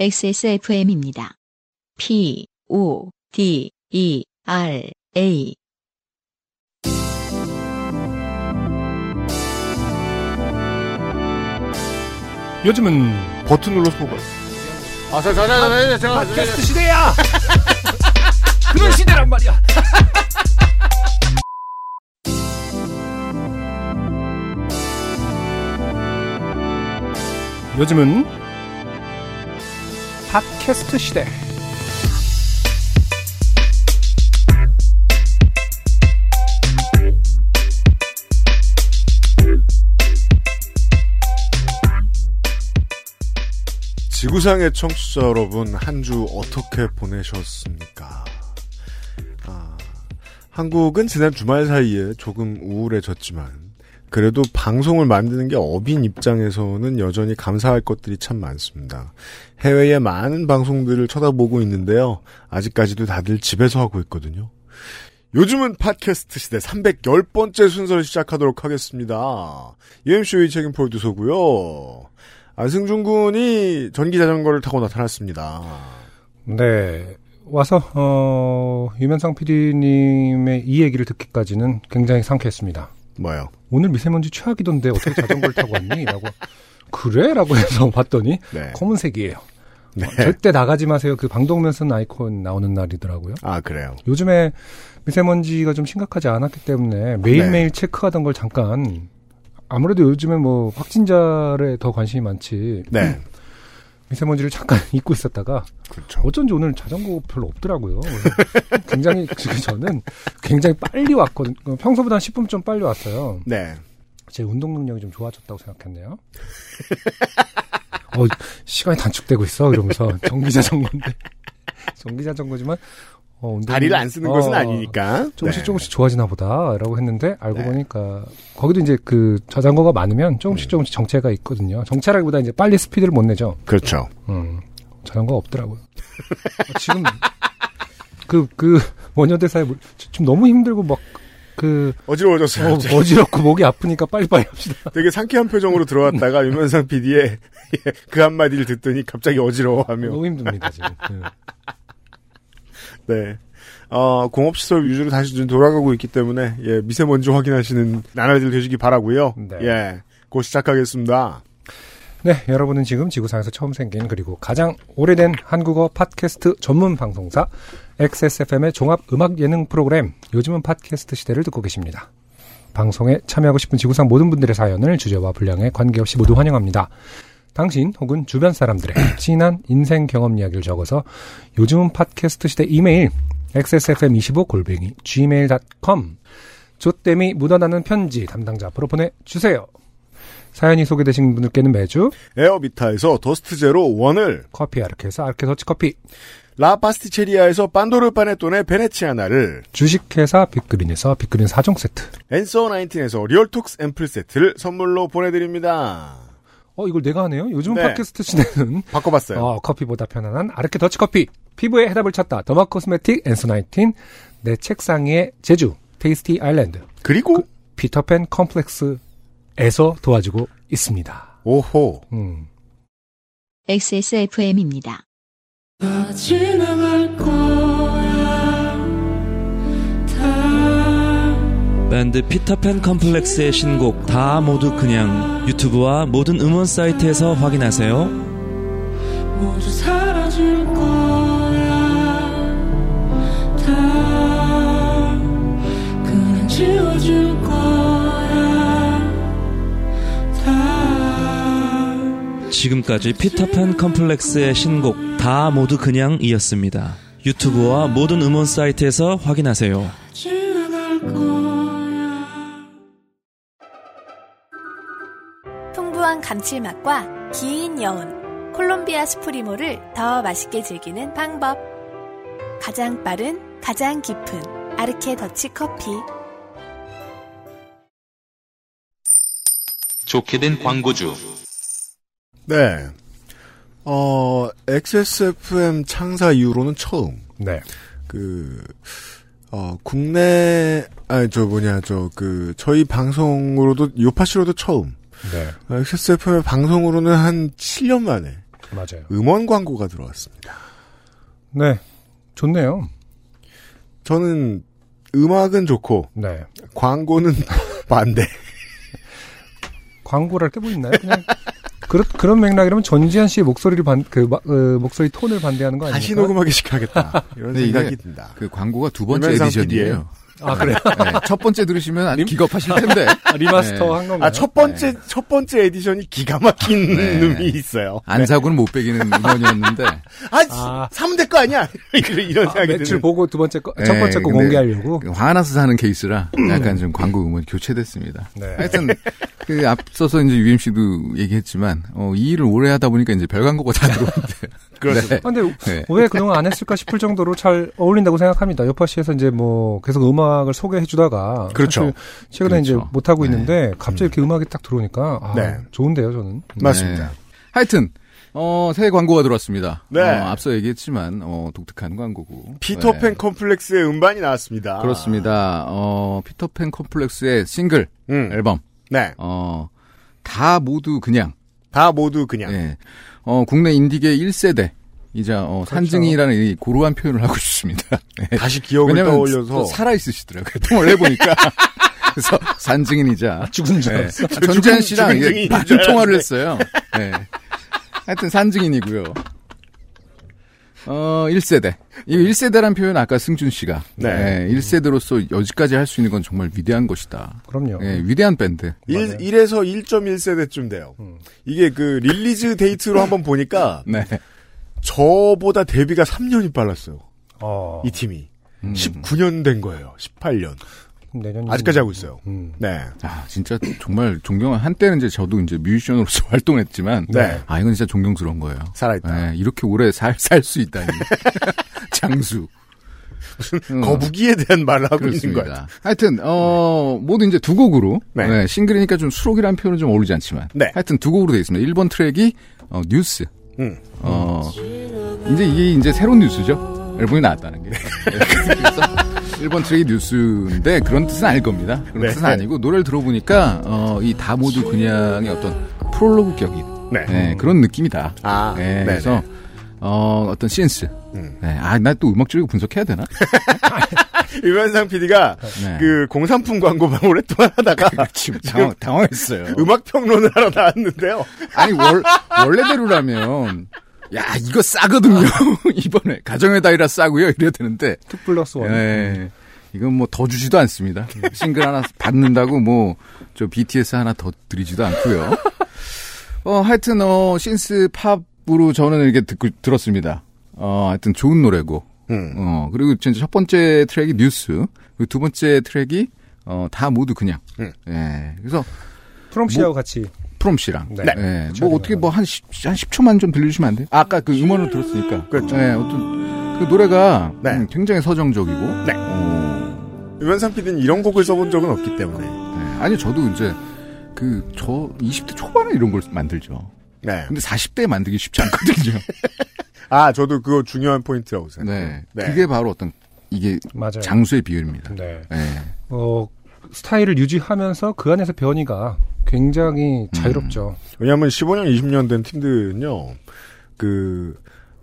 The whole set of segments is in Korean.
XSFM입니다. P, O, D, E, R, A. 요즘은 버튼 눌러서 보고 아, 저, 저, 저, 저, 저, 저, 팟캐스트 시대야! 그런 시대란 말이야! 요즘은 팟캐스트 시대. 지구상의 청취자 여러분, 한 주 어떻게 보내셨습니까? 아, 한국은 지난 주말 사이에 조금 우울해졌지만, 그래도 방송을 만드는 게 업인 입장에서는 여전히 감사할 것들이 참 많습니다. 해외의 많은 방송들을 쳐다보고 있는데요. 아직까지도 다들 집에서 하고 있거든요. 요즘은 팟캐스트 시대 310번째 순서를 시작하도록 하겠습니다. UMC의 책임 프로듀서고요. 안승준 군이 전기 자전거를 타고 나타났습니다. 네. 와서, 어, 유면상 PD님의 이 얘기를 듣기까지는 굉장히 상쾌했습니다. 뭐요? 오늘 미세먼지 최악이던데 어떻게 자전거를 타고 왔니? 라고. 그래? 라고 해서 봤더니 네. 검은색이에요. 네. 절대 나가지 마세요. 그 방독면 쓴 아이콘 나오는 날이더라고요. 아, 그래요. 요즘에 미세먼지가 좀 심각하지 않았기 때문에 매일매일 체크하던 걸 잠깐 아무래도 요즘에 뭐 확진자에 더 관심이 많지. 네. 미세먼지를 잠깐 잊고 있었다가 그렇죠. 어쩐지 오늘 자전거 별로 없더라고요. 굉장히 그 저는 굉장히 빨리 왔거든요. 평소보다 한 10분 좀 빨리 왔어요. 네. 제 운동 능력이 좀 좋아졌다고 생각했네요. 어, 시간이 단축되고 있어 이러면서 전기 자전거인데 전기 자전거지만 어, 다리를 안 쓰는 어, 것은 아니니까. 조금씩 네. 조금씩 좋아지나 보다라고 했는데 알고 네. 보니까 거기도 이제 그 자전거가 많으면 조금씩 음. 조금씩 정체가 있거든요. 정체라기보다 이제 빨리 스피드를 못 내죠. 그렇죠. 음, 자전거가 없더라고요. 어, 지금 그그 원효대사에 물- 좀 너무 힘들고 막 그 어지러워졌어요. 갑자기. 어지럽고 목이 아프니까 빨리빨리 합시다. 되게 상쾌한 표정으로 들어왔다가 유면상 PD의 그 한마디를 듣더니 갑자기 어지러워하며. 너무 힘듭니다 지금. 네. 네. 어, 공업시설 위주로 다시 좀 돌아가고 있기 때문에, 예, 미세먼지 확인하시는 나날들 되시기 바라고요 네. 예. 곧 시작하겠습니다. 네, 여러분은 지금 지구상에서 처음 생긴 그리고 가장 오래된 한국어 팟캐스트 전문 방송사 XSFM의 종합 음악 예능 프로그램 요즘은 팟캐스트 시대를 듣고 계십니다. 방송에 참여하고 싶은 지구상 모든 분들의 사연을 주제와 분량에 관계없이 모두 환영합니다. 당신 혹은 주변 사람들의 진한 인생 경험 이야기를 적어서 요즘은 팟캐스트 시대 이메일 xsfm25 골뱅이 gmail.com 조땜이 묻어나는 편지 담당자 앞으로 보내주세요. 사연이 소개되신 분들께는 매주 에어비타에서 Dust Zero One을, 커피 아르케에서 아르케 더치커피 라 파스티체리아에서 판도르 파네톤의 베네치아나를, 주식회사 빅그린에서 빅그린 4종 세트 Answer Nineteen에서 리얼톡스 앰플 세트를 선물로 보내드립니다. 어 이걸 내가 하네요 요즘 네. 팟캐스트 시대는 바꿔봤어요. 어, 커피보다 편안한 아르케 더치 커피 피부에 해답을 찾다 derma cosmetic Answer Nineteen 내 책상 위의 제주 Tasty Island 그리고, 피터팬 컴플렉스에서 도와주고 있습니다 오호. 음. XSFM입니다. 밴드 피터팬 컴플렉스의 신곡 다 모두 그냥 유튜브와 모든 음원 사이트에서 확인하세요. 모두 사라질 거야 다 그냥 지워질 거야 다 지금까지 피터팬 컴플렉스의 신곡 다 모두 그냥이었습니다. 유튜브와 모든 음원 사이트에서 확인하세요. 지나갈 거 야 풍부한 감칠맛과 긴 여운, 콜롬비아 스프리모를 더 맛있게 즐기는 방법. 가장 빠른, 가장 깊은 아르케 더치 커피. 좋게 된 광고주. 네. 어, XSFM 창사 이후로는 처음, 네. 그, 어, 국내, 아니, 저 뭐냐, 저, 그, 저희 방송으로도, 요파시로도 처음, 네. 어, XSFM의 방송으로는 한 7년 만에, 맞아요. 음원 광고가 들어왔습니다. 네. 좋네요. 저는 음악은 좋고 네. 광고는 반대. 광고를 할게 뭐 있나요? 그냥 그런 그런 맥락이라면 전지현 씨의 목소리를 반, 그 마- 어, 목소리 톤을 반대하는 거 아닙니까? 다시 녹음하기 시작하겠다. 이런 생각이 든다. 그 광고가 두 번째 edition이에요. 아 그래요? 네, 첫 번째 들으시면 안 기겁하실 텐데. remaster 네. 한 건가요? 아, 첫 번째, 첫 번째 edition이 기가 막힌 네. 놈이 있어요. 안 사고는 못 배기는 음원이었는데. 아, 아. 사면 될거 아니야? 이런 아, 생각이 매출. 보고 두 번째 거, 네, 첫 번째 거 공개하려고. 화나서 사는 케이스라 약간 좀 광고 음원 교체됐습니다. 네. 하여튼 그 앞서서 이제 UMC도 얘기했지만 어, 이 일을 오래 하다 보니까 이제 별 광고가 다 들어오는데. 그렇습니다. 네. 아, 근데 네. 왜 그동안 안 했을까 싶을 정도로 잘 어울린다고 생각합니다. 요파시에서 이제 뭐 계속 음악을 소개해 주다가 그렇죠. 최근에 그렇죠. 이제 못 하고 네. 있는데 갑자기 이렇게 음악이 딱 들어오니까 아, 네. 좋은데요, 저는. 맞습니다. 네. 하여튼 어, 새 광고가 들어왔습니다. 네. 어, 앞서 얘기했지만 어, 독특한 광고고. 피터팬 네. 컴플렉스의 음반이 나왔습니다. 그렇습니다. 어, 피터팬 컴플렉스의 싱글 음. 앨범 네. 어, 다 모두 그냥 다 모두 그냥. 예. 어, 국내 인디계 1세대 이자 어, 그렇죠. 산증이라는 이 고루한 표현을 하고 싶습니다. 예. 다시 기억을 떠올려서. 살아 있으시더라고요. 통을 해보니까. 그래서 산증인이자 죽은 줄 네. 전지현 씨랑 막줄 통화를 알았네. 했어요. 네. 하여튼 산증인이고요. 어, 1세대. 이 1세대란 표현 아까 승준 씨가 네. 네. 1세대로서 여기까지 할 수 있는 건 정말 위대한 것이다. 그럼요. 예, 위대한 밴드. 1, 맞아요. 1에서 1.1세대쯤 돼요. 음. 이게 그 release date로 한번 보니까 네. 저보다 데뷔가 3년이 빨랐어요. 어, 이 팀이. 음. 19년 된 거예요. 18년. 내년 아직까지 하고 있어요. 음. 네. 아, 진짜 정말 존경한 한때는 이제 저도 이제 뮤지션으로서 활동했지만 네. 아, 이건 진짜 존경스러운 거예요. 살아있다. 네, 이렇게 오래 살 살 수 있다니. 장수. 어, 거북이에 대한 말을 하고 있는 그렇습니다. 거예요. 하여튼 어 모두 이제 두 곡으로 네. 네, 싱글이니까 좀 수록이라는 표현은 좀 어울리지 않지만 네. 하여튼 두 곡으로 되어 있습니다. 1번 트랙이 어, 뉴스. 음. 어 이제 이게 이제 새로운 뉴스죠. 앨범이 나왔다는 게. 네. 그래서 1번 트랙이 뉴스인데 그런 뜻은 아닐 겁니다. 그런 네. 뜻은 아니고 노래를 들어보니까 어, 이 다 모두 그냥의 어떤 프롤로그 격인 네. 네, 그런 느낌이다. 아, 네. 그래서 어, 어떤 센스. 음. 네, 아, 나 또 음악 줄이고 분석해야 되나? 유현상 PD가 네. 그 공산품 광고만 오랫동안 하다가 지금 당황, 당황했어요. 음악 평론을 하러 나왔는데요. 아니 월, 원래대로라면 야 이거 싸거든요. 이번에. 가정의 달이라 싸고요. 이래야 되는데. two plus one. 예. 이건 뭐 더 주지도 않습니다. 싱글 하나 받는다고 뭐 저 BTS 하나 더 드리지도 않고요. 어 하여튼 어 synth pop으로 저는 이렇게 듣고 들었습니다. 어 하여튼 좋은 노래고. 음. 어 그리고 진짜 첫 번째 트랙이 뉴스. 그리고 두 번째 트랙이 어 다 모두 그냥. 음. 예. 그래서 프롬 씨하고 같이. 프롬 씨랑. 네. 예, 같이 뭐 어떻게. 뭐한 10, 한 10초만 좀 들려주시면 안 돼요? 아까 그 음원을 들었으니까. 그렇죠. 예, 어떤 그 노래가 네. 음, 굉장히 서정적이고. 네. 어, 유현상 PD는 이런 곡을 써본 적은 없기 때문에. 예, 아니 저도 이제 그 저 20대 초반에 이런 걸 만들죠. 네. 근데 40대에 만들기 쉽지 않거든요. 아, 저도 그거 중요한 포인트라고 생각해요. 네. 그게 바로 어떤 이게 맞아요. 장수의 비율입니다. 네. 예. 어, 스타일을 유지하면서 그 안에서 변이가 굉장히 자유롭죠. 왜냐하면 15년, 20년 된 팀들은요, 그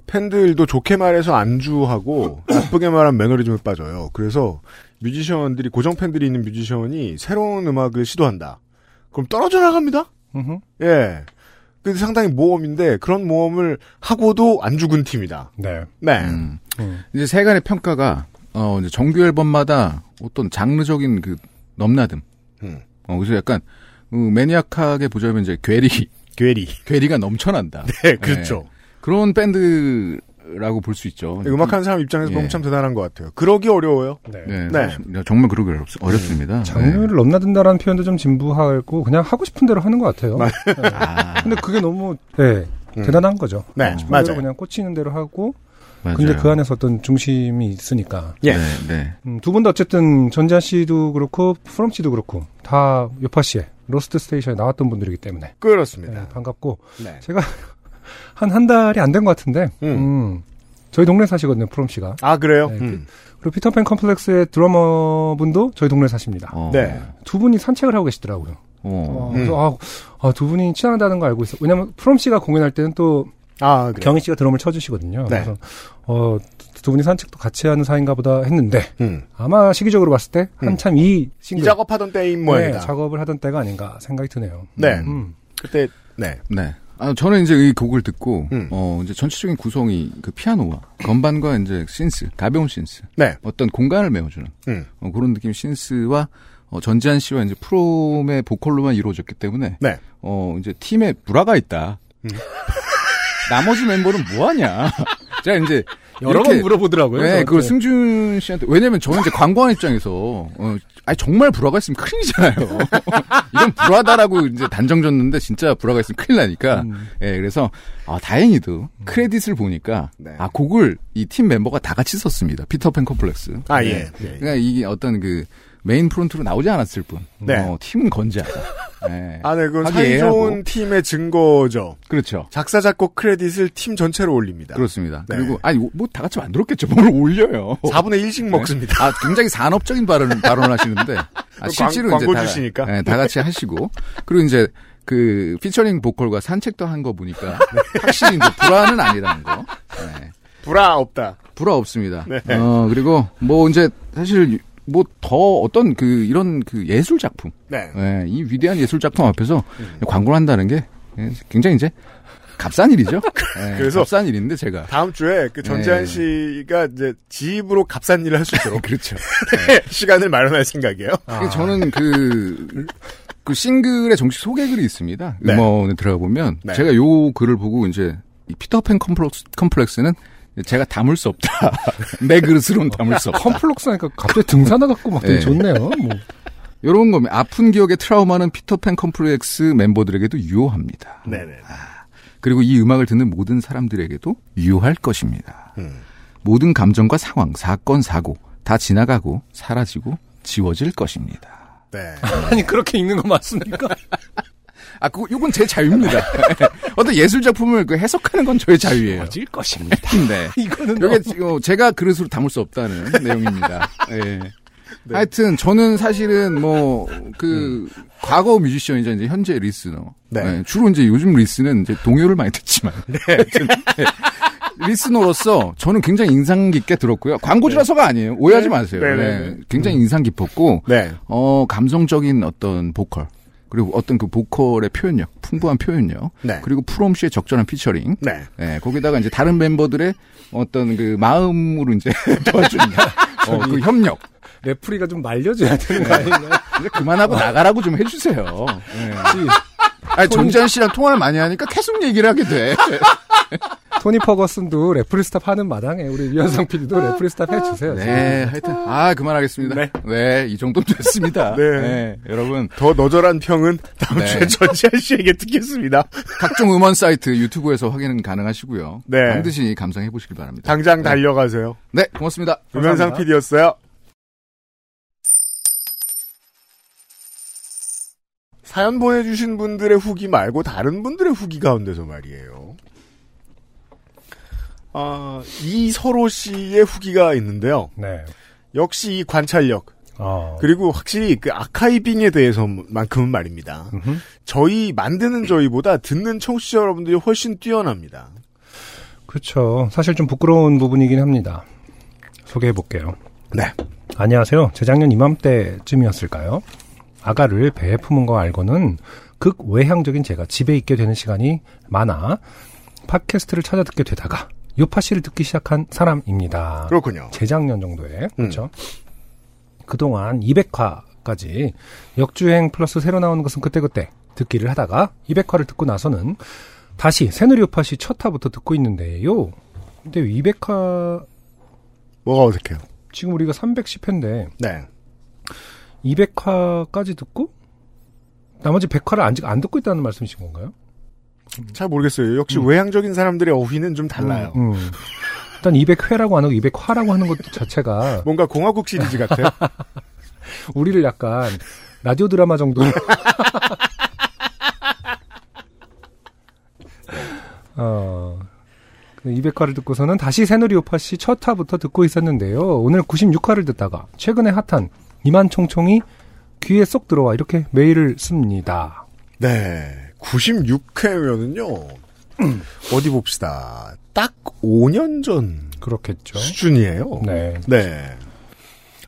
팬들도 좋게 말해서 안주하고 나쁘게 말하면 매너리즘에 빠져요. 그래서 뮤지션들이 고정 팬들이 있는 뮤지션이 새로운 음악을 시도한다. 그럼 떨어져 나갑니다. 예. 그 상당히 모험인데 그런 모험을 하고도 안 죽은 팀이다. 네. 네. 음. 음. 이제 세간의 평가가 어 이제 정규 앨범마다 어떤 장르적인 그 넘나듦. 음. 어 그래서 약간 어, 매니악하게 보자면 이제 괴리 괴리. 괴리가 넘쳐난다. 네, 그렇죠. 그런 밴드라고 볼 수 있죠. 음악하는 사람 입장에서 예. 보면 참 대단한 것 같아요. 그러기 어려워요. 네. 네, 네. 정말 그러기 어렵, 어렵습니다. 장르를 넘나든다라는 표현도 좀 진부하고 그냥 하고 싶은 대로 하는 것 같아요. 맞- 네. 네. 아, 근데 그게 너무 네, 음. 대단한 거죠. 네, 싶은 맞아요. 그냥 꽂히는 대로 하고 맞아요. 근데 그 안에서 어떤 중심이 있으니까 예. 네, 네. 음, 두분다 어쨌든 전지현 씨도 그렇고 프롬 씨도 그렇고 다 요파시의 로스트 스테이션에 나왔던 분들이기 때문에 그렇습니다. 네, 반갑고 네. 제가 한한 달이 안 된 것 같은데 음. 음, 저희 동네 사시거든요 프롬 씨가 아, 그래요? 네, 음. 그리고 피터팬 컴플렉스의 드러머 분도 저희 동네 사십니다. 어, 네. 두 분이 산책을 하고 계시더라고요. 어, 어, 그래서 아, 아, 두 분이 친하다는 거 알고 있어. 왜냐면 프롬 씨가 공연할 때는 또 아, 그래. 경희 씨가 드럼을 쳐주시거든요. 네. 그래서 어, 두 분이 산책도 같이 하는 사이인가 보다 했는데 음. 아마 시기적으로 봤을 때 한참 이이 싱글 작업하던 때인 네, 모양이다. 작업을 하던 때가 아닌가 생각이 드네요. 네. 음. 그때 네. 네. 아, 저는 이제 이 곡을 듣고, 음. 어, 이제 전체적인 구성이 그 피아노와 건반과 이제 신스, 가벼운 신스, 네. 어떤 공간을 메워주는, 음. 어, 그런 느낌 신스와, 어, 전지한 씨와 이제 프롬의 보컬로만 이루어졌기 때문에, 네. 어, 이제 팀에 불화가 있다. 음. 나머지 멤버는 뭐하냐. 제가 이제, 여러 번 물어보더라고요. 네, 저한테. 그걸 승준 씨한테 왜냐면 저는 이제 광고하는 입장에서 어, 아니 정말 불화가 있으면 큰일이잖아요. 이건 불화다라고 이제 단정 줬는데 진짜 불화가 있으면 큰일 나니까. 음. 예, 그래서 아, 다행히도 credit을 보니까 네. 아 곡을 이 팀 멤버가 다 같이 썼습니다. 피터팬 컴플렉스. 아, 네. 예. 예. 그러니까 이게 어떤 그 main front로 나오지 않았을 뿐. 네. 어, 팀은 건재하다. 예. 아, 네. 그건 하기 사이 예하고. 좋은 팀의 증거죠. 그렇죠. 작사, 작곡 credit을 팀 전체로 올립니다. 그렇습니다. 네. 그리고 아니 뭐 다 같이 만들었겠죠. 뭘 올려요. 4분의 1씩 먹습니다. 아, 굉장히 산업적인 발언, 발언을 하시는데. 아, 실제로 광- 이제 다, 주시니까. 예, 다 같이 하시고. 그리고 이제 그 피처링 보컬과 산책도 한 거 보니까 확실히 이제 불화는 아니라는 거. 예, 불화 없다. 불화 없습니다. 네. 어, 그리고 뭐 이제 사실 뭐 더 어떤 그 이런 그 예술 작품. 네. 예, 이 위대한 예술 작품 앞에서 음. 광고를 한다는 게 예, 굉장히 이제 값싼 일이죠. 예, 그래서 값싼 일인데 제가. 다음 주에 그 전재한 네. 씨가 이제 집으로 값싼 일을 할 수 있도록 그렇죠. 시간을 마련할 생각이에요. 그 저는 그, 그 싱글의 정식 소개 글이 있습니다. 네. 음원에 들어가 보면 네. 제가 요 글을 보고 이제 이 피터팬 컴플렉스, 컴플렉스는 제가 담을 수 없다. 내 그릇으로는 담을 수 없다. 컴플렉스 하니까 갑자기 등산화 갖고 막 되게 네. 좋네요. 뭐. 이런 겁니다. 아픈 기억의 트라우마는 피터팬 컴플렉스 멤버들에게도 유효합니다. 네네. 그리고 이 음악을 듣는 모든 사람들에게도 유효할 것입니다. 음. 모든 감정과 상황, 사건, 사고 다 지나가고 사라지고 지워질 것입니다. 네. 아니 그렇게 읽는 거 맞습니까? 아, 그거, 요건 제 자유입니다. 어떤 예술 작품을 그 해석하는 건 저의 자유예요. 어질 것입니다. 네. 이거는 요게 어, 제가 그릇으로 담을 수 없다는 내용입니다. 예. 하여튼 저는 사실은 뭐그 과거 뮤지션이자 이제 현재 리스너. 네. 예, 주로 이제 요즘 리스는 이제 동요를 많이 듣지만. 하여튼, 예. 리스너로서 저는 굉장히 인상 깊게 들었고요. 광고주라서가 아니에요. 오해하지 마세요. 네, 네, 예, 네. 굉장히 인상 깊었고 네. 어, 감성적인 어떤 보컬. 그리고 어떤 그 보컬의 표현력, 풍부한 표현력. 네. 그리고 프롬 씨의 적절한 피처링. 네. 예, 거기다가 이제 다른 멤버들의 어떤 그 마음으로 이제 도와주는 어, 그 협력. 레프리가 좀 말려줘야 되는 거 아닌가요? 이제 그만하고 나가라고 좀 해주세요. 예. 아니, 전지현 씨랑 통화를 많이 하니까 계속 얘기를 하게 돼. 토니 퍼거슨도 referee stop 하는 마당에 우리 유현상 PD도 referee stop 해주세요. 네, 하여튼. 아, 그만하겠습니다. 네. 네. 이 정도면 됐습니다. 네. 네, 여러분. 더 너절한 평은 다음 네. 주에 전지현 씨에게 듣겠습니다. 각종 음원 사이트 유튜브에서 확인은 가능하시고요. 네. 반드시 감상해 보시길 바랍니다. 당장 네. 달려가세요. 네, 고맙습니다. 유현상 PD였어요. 사연 보내주신 분들의 후기 말고 다른 분들의 후기 가운데서 말이에요. 아, 이서로 씨의 후기가 있는데요. 네. 역시 이 관찰력, 어. 그리고 확실히 그 아카이빙에 대해서만큼은 말입니다. 음흠. 저희 만드는 저희보다 듣는 청취자 여러분들이 훨씬 뛰어납니다. 그렇죠. 사실 좀 부끄러운 부분이긴 합니다. 소개해 볼게요. 네. 안녕하세요. 재작년 이맘때쯤이었을까요? 아가를 배에 품은 거 알고는 극 외향적인 제가 집에 있게 되는 시간이 많아 팟캐스트를 찾아 듣게 되다가 요파 씨를 듣기 시작한 사람입니다. 그렇군요. 재작년 정도에 그렇죠. 그동안 200화까지 역주행 플러스 새로 나오는 것은 그때그때 듣기를 하다가 200화를 듣고 나서는 다시 새누리 요파 씨 첫 화부터 듣고 있는데요. 근데 200화 뭐가 어색해요? 지금 우리가 310회인데 네. 200화까지 듣고 나머지 100화를 아직 안 듣고 있다는 말씀이신 건가요? 잘 모르겠어요. 역시 외향적인 사람들의 어휘는 좀 달라요. 음, 음. 일단 200회라고 안 하고 200화라고 하는 것 자체가 뭔가 공화국 시리즈 같아요. 우리를 약간 라디오 드라마 정도 어 200화를 듣고서는 다시 새누리 오파 씨 첫 화부터 듣고 있었는데요. 오늘 96화를 듣다가 최근에 핫한 이만총총이 귀에 쏙 들어와 이렇게 메일을 씁니다. 네. 96회면은요. 어디 봅시다. 딱 5년 전 그렇겠죠. 수준이에요. 네. 네.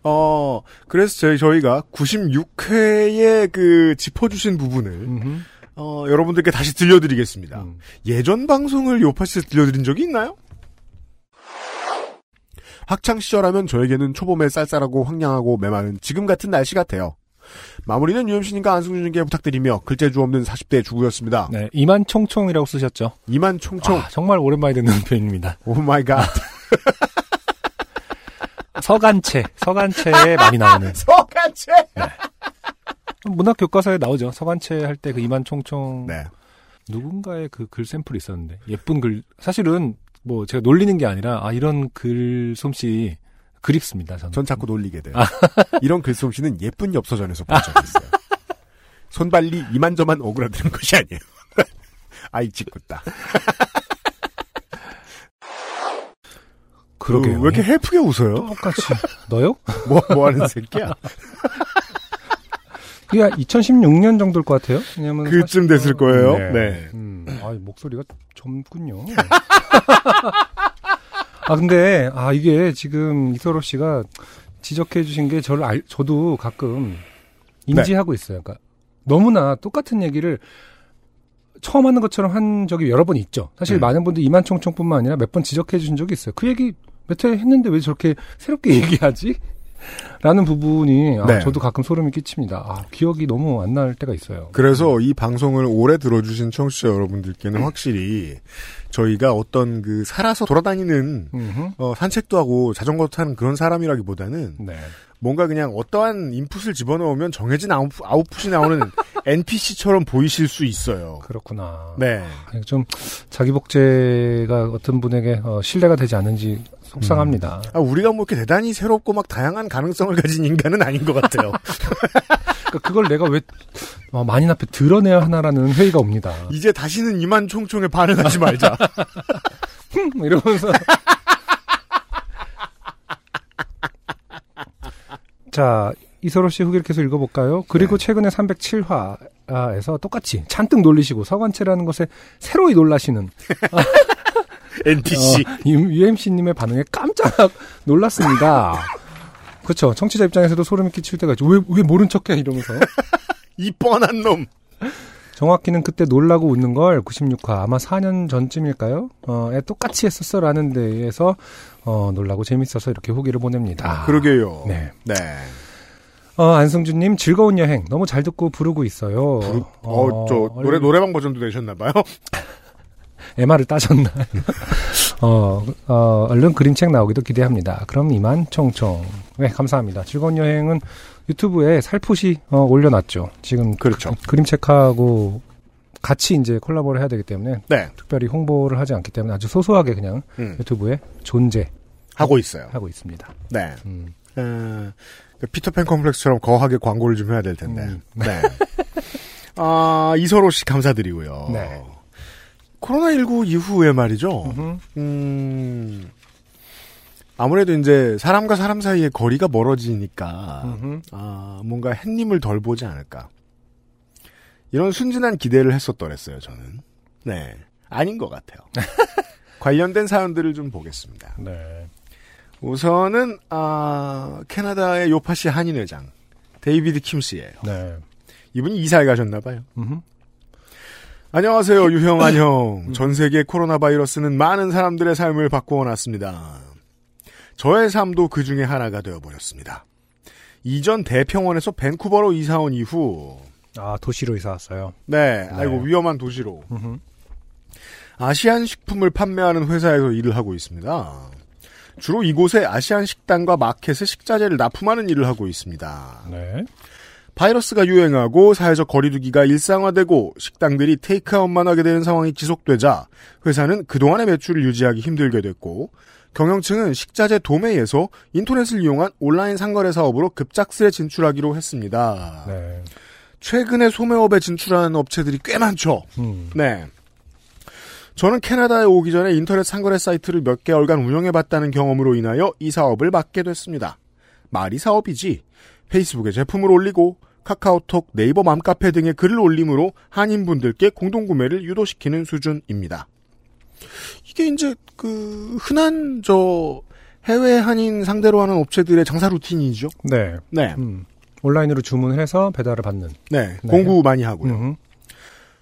어, 그래서 저희, 저희가 96회에 그 짚어주신 부분을, 음흠. 어, 여러분들께 다시 들려드리겠습니다. 음. 예전 방송을 요파시에서 들려드린 적이 있나요? 학창 시절하면 저에게는 초봄에 쌀쌀하고 황량하고 메마른 지금 같은 날씨 같아요. 마무리는 유엠씨님과 안승준님께 부탁드리며 글재주 없는 40대 주부였습니다. 네, 이만 총총이라고 쓰셨죠. 이만 총총, 아, 정말 오랜만에 듣는 표현입니다. Oh my god. 서간체, 서간체에 많이 나오는. 서가채! 문학 교과서에 나오죠. 서간체 할 때 그 이만 총총. 네. 누군가의 그 글 샘플이 있었는데 예쁜 글 사실은 뭐 제가 놀리는 게 아니라 아 이런 글 솜씨 그립습니다. 저는. 전 자꾸 놀리게 돼요. 이런 글솜씨는 예쁜 엽서전에서 본 적이 있어요. 손발리 이만저만 오그라드는 것이 아니에요. 아이 짓궂다. 그러게요. 왜 이렇게 해프게 웃어요? 똑같이 너요? 뭐, 뭐 하는 새끼야? 이게 2016년 정도일 것 같아요. 왜냐면 그쯤 됐을 거예요. 네. 음, 아 목소리가 젊군요. 아 근데 아 이게 지금 이서로 씨가 지적해 주신 게 저를 알, 저도 가끔 인지하고 있어요. 그러니까 너무나 똑같은 얘기를 처음 하는 것처럼 한 적이 여러 번 있죠. 사실 음. 많은 분들이 이만총총뿐만 아니라 몇 번 지적해 주신 적이 있어요. 그 얘기 몇 회 했는데 왜 저렇게 새롭게 얘기하지? 라는 부분이 아, 네. 저도 가끔 소름이 끼칩니다. 아, 기억이 너무 안 날 때가 있어요. 그래서 이 방송을 오래 들어주신 청취자 여러분들께는 확실히 저희가 어떤 그 살아서 돌아다니는. 어, 산책도 하고 자전거 타는 그런 사람이라기보다는 네. 뭔가 그냥 어떠한 input을 집어넣으면 정해진 아웃, 아웃풋이 나오는 NPC처럼 보이실 수 있어요. 그렇구나. 네. 좀 자기 복제가 어떤 분에게 어, 신뢰가 되지 않는지 속상합니다. 아, 우리가 뭐 이렇게 대단히 새롭고 막 다양한 가능성을 가진 인간은 아닌 것 같아요. 그러니까 그걸 내가 왜 어, 만인 앞에 드러내야 하나라는 회의가 옵니다. 이제 다시는 이만 총총에 반응하지 말자. 뭐 이러면서 자 이서로 씨 후기를 계속 읽어볼까요? 그리고 네. 최근에 307화에서 똑같이 잔뜩 놀리시고 서관체라는 것에 새로이 놀라시는 NPC. 어, UMC님의 반응에 깜짝 놀랐습니다. 그렇죠. 청취자 입장에서도 소름이 끼칠 때가 있죠. 왜, 왜 모른 척해? 이러면서. 이 뻔한 놈. 정확히는 그때 놀라고 웃는 걸 96화 아마 4년 전쯤일까요? 어, 에 똑같이 했었어 라는 데에서 어, 놀라고 재밌어서 이렇게 후기를 보냅니다. 그러게요. 네. 네. 어, 안승준님 즐거운 여행 너무 잘 듣고 부르고 있어요. 부르, 어, 저, 노래, 노래방 버전도 내셨나봐요. MR을 따셨나? 어, 어, 얼른 그림책 나오기도 기대합니다. 그럼 이만 총총. 네, 감사합니다. 즐거운 여행은 유튜브에 살포시 어, 올려놨죠. 지금 그렇죠. 그, 림책하고 같이 이제 콜라보를 해야 되기 때문에 네. 특별히 홍보를 하지 않기 때문에 아주 소소하게 그냥 음, 유튜브에 존재 하고 하고 있어요. 있습니다. 네. 음. 어, 그 피터팬 컴플렉스처럼 거하게 광고를 좀 해야 될 텐데. 음. 네. 아, 이서로 씨 감사드리고요. 네. 코로나19 이후에 말이죠. 음, 아무래도 이제 사람과 사람 사이의 거리가 멀어지니까. 아, 뭔가 햇님을 덜 보지 않을까. 이런 순진한 기대를 했었더랬어요, 저는. 네. 아닌 것 같아요. 관련된 사연들을 좀 보겠습니다. 네. 우선은, 아, 캐나다의 요파시 한인회장, 데이비드 킴 씨예요 네. 이분이 이사를 가셨나봐요. 안녕하세요, 유형 안녕. 전 세계 코로나 바이러스는 많은 사람들의 삶을 바꾸어 놨습니다. 저의 삶도 그 중에 하나가 되어버렸습니다. 이전 대평원에서 밴쿠버로 이사 온 이후, 아, 도시로 이사 왔어요. 네, 아이고, 위험한 도시로. Asian 식품을 판매하는 회사에서 일을 하고 있습니다. 주로 이곳에 아시안 식당과 마켓에 식자재를 납품하는 일을 하고 있습니다. 네. 바이러스가 유행하고 사회적 거리두기가 일상화되고 식당들이 테이크아웃만 하게 되는 상황이 지속되자 회사는 그동안의 매출을 유지하기 힘들게 됐고 경영층은 식자재 도매에서 인터넷을 이용한 온라인 상거래 사업으로 급작스레 진출하기로 했습니다. 네. 최근에 소매업에 진출하는 업체들이 꽤 많죠. 음. 네. 저는 캐나다에 오기 전에 인터넷 상거래 사이트를 몇 개월간 운영해봤다는 경험으로 인하여 이 사업을 맡게 됐습니다. 말이 사업이지. 페이스북에 제품을 올리고 카카오톡, 네이버 맘카페 등의 글을 올림으로 한인분들께 공동구매를 유도시키는 수준입니다. 이게 이제 그 흔한 저 해외 한인 상대로 하는 업체들의 장사 루틴이죠. 네. 네. 음. 온라인으로 주문해서 배달을 받는. 네. 네. 공구 많이 하고요. 음.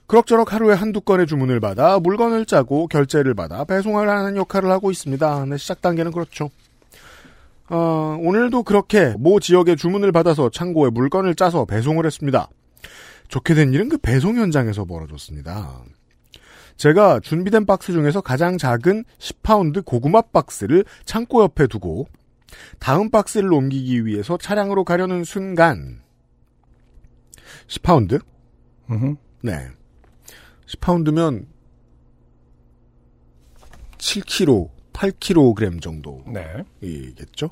그럭저럭 하루에 한두 건의 주문을 받아 물건을 짜고 결제를 받아 배송을 하는 역할을 하고 있습니다. 네, 시작 단계는 그렇죠. 어, 오늘도 그렇게 모 지역의 주문을 받아서 창고에 물건을 짜서 배송을 했습니다. 좋게 된 일은 그 배송 현장에서 벌어졌습니다. 제가 준비된 박스 중에서 가장 작은 10파운드 고구마 박스를 창고 옆에 두고 다음 박스를 옮기기 위해서 차량으로 가려는 순간 10파운드? 음. 네. 10파운드면 7kg, 8kg 정도이겠죠?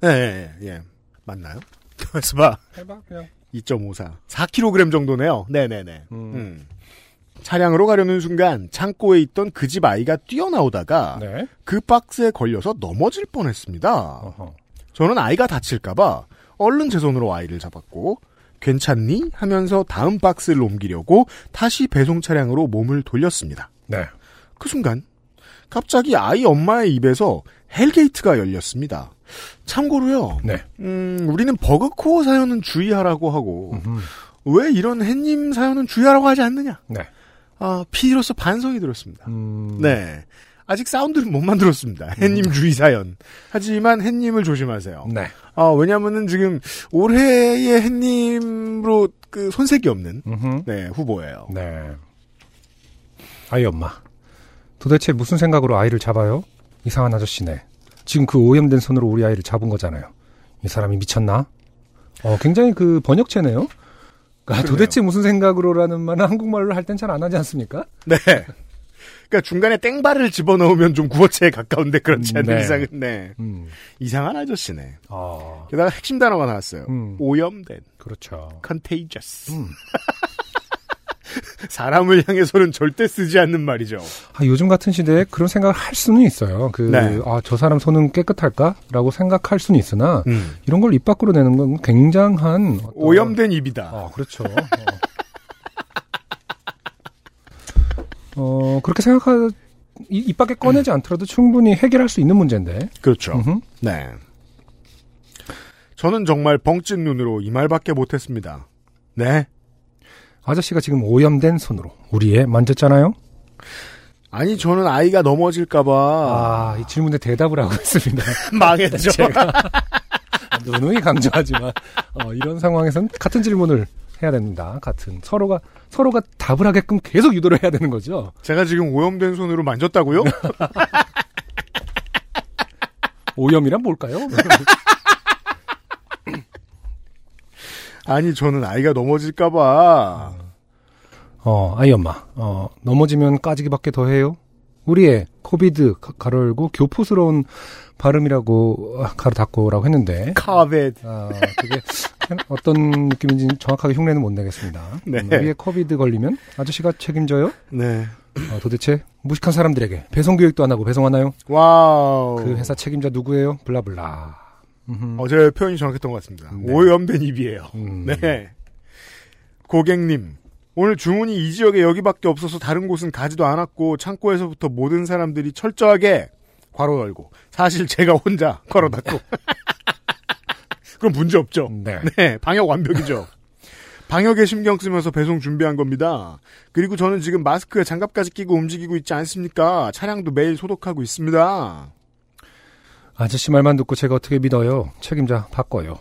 네. 네, 예, 예. 맞나요? 가만있어 봐. 해봐, 그냥. 2.54. 4kg 정도네요. 네네네. 음. 음. 차량으로 가려는 순간 창고에 있던 그 집 아이가 뛰어나오다가 네. 그 박스에 걸려서 넘어질 뻔했습니다. 어허. 저는 아이가 다칠까봐 얼른 제 손으로 아이를 잡았고 괜찮니? 하면서 다음 박스를 옮기려고 다시 배송 차량으로 몸을 돌렸습니다. 네. 그 순간 갑자기 아이 엄마의 입에서 hell gate가 열렸습니다. 참고로요. 네. 음, 우리는 버그코어 사연은 주의하라고 하고 음. 왜 이런 햇님 사연은 주의하라고 하지 않느냐? 네. 아, PD로서 반성이 들었습니다. 음. 네. 아직 사운드를 못 만들었습니다. 햇님 주의 사연. 하지만 햇님을 조심하세요. 네. 아, 왜냐면은 지금 올해의 햇님으로 그 손색이 없는 음흠. 네, 후보예요. 네. 아이 엄마. 도대체 무슨 생각으로 아이를 잡아요? 이상한 아저씨네. 지금 그 오염된 손으로 우리 아이를 잡은 거잖아요. 이 사람이 미쳤나? 어, 굉장히 그 번역체네요. 그러니까 도대체 무슨 생각으로라는 말은 한국말로 할 땐 잘 안 하지 않습니까? 네. 그러니까 중간에 땡발을 집어넣으면 좀 구어체에 가까운데 그렇지 않은 네. 이상은 네. 음. 이상한 아저씨네. 아, 게다가 핵심 단어가 나왔어요. 음. 오염된, 그렇죠. contagious. 음. 사람을 향해서는 절대 쓰지 않는 말이죠. 아, 요즘 같은 시대에 그런 생각을 할 수는 있어요. 그, 네. 아, 저 사람 손은 깨끗할까 라고 생각할 수는 있으나, 음. 이런 걸 입 밖으로 내는 건 굉장한. 어떤- 오염된 입이다. 아, 그렇죠. 어, 어, 그렇게 생각할, 이- 입 밖에 꺼내지 않더라도 충분히 해결할 수 있는 문제인데. 그렇죠. 음흠. 네. 저는 정말 벙찐 눈으로 이 말밖에 못했습니다. 네. 아저씨가 지금 오염된 손으로 우리 애 만졌잖아요? 아니 저는 아이가 넘어질까봐 아, 이 질문에 대답을 하고 있습니다. 망했죠. 제가 누누이 강조하지만 어, 이런 상황에선 같은 질문을 해야 됩니다. 같은 서로가 서로가 답을 하게끔 계속 유도를 해야 되는 거죠. 제가 지금 오염된 손으로 만졌다고요? 오염이란 뭘까요? 아니 저는 아이가 넘어질까봐 어, 아이 엄마, 어, 넘어지면 까지기밖에 더 해요? 우리의 코비드 가- 가로 열고 교포스러운 발음이라고 아, 가로 닫고라고 했는데 카벳 아, 그게 어떤 느낌인지 정확하게 흉내는 못 내겠습니다. 네. 음, 우리 애 COVID 걸리면 아저씨가 책임져요? 네. 어, 도대체 무식한 사람들에게 배송 교육도 안 하고 배송하나요? Wow. 그 회사 책임자 누구예요? Blah blah. 음흠. 어제 표현이 정확했던 것 같습니다. 네. 오염된 입이에요. 음. 네. 고객님, 오늘 주문이 이 지역에 여기밖에 없어서 다른 곳은 가지도 않았고 창고에서부터 모든 사람들이 철저하게 괄호 열고 사실 제가 혼자 걸어 닫고 그럼 문제 없죠. 네. 네, 방역 완벽이죠. 방역에 신경 쓰면서 배송 준비한 겁니다. 그리고 저는 지금 마스크에 장갑까지 끼고 움직이고 있지 않습니까? 차량도 매일 소독하고 있습니다. 아저씨 말만 듣고 제가 어떻게 믿어요? 책임자 바꿔요.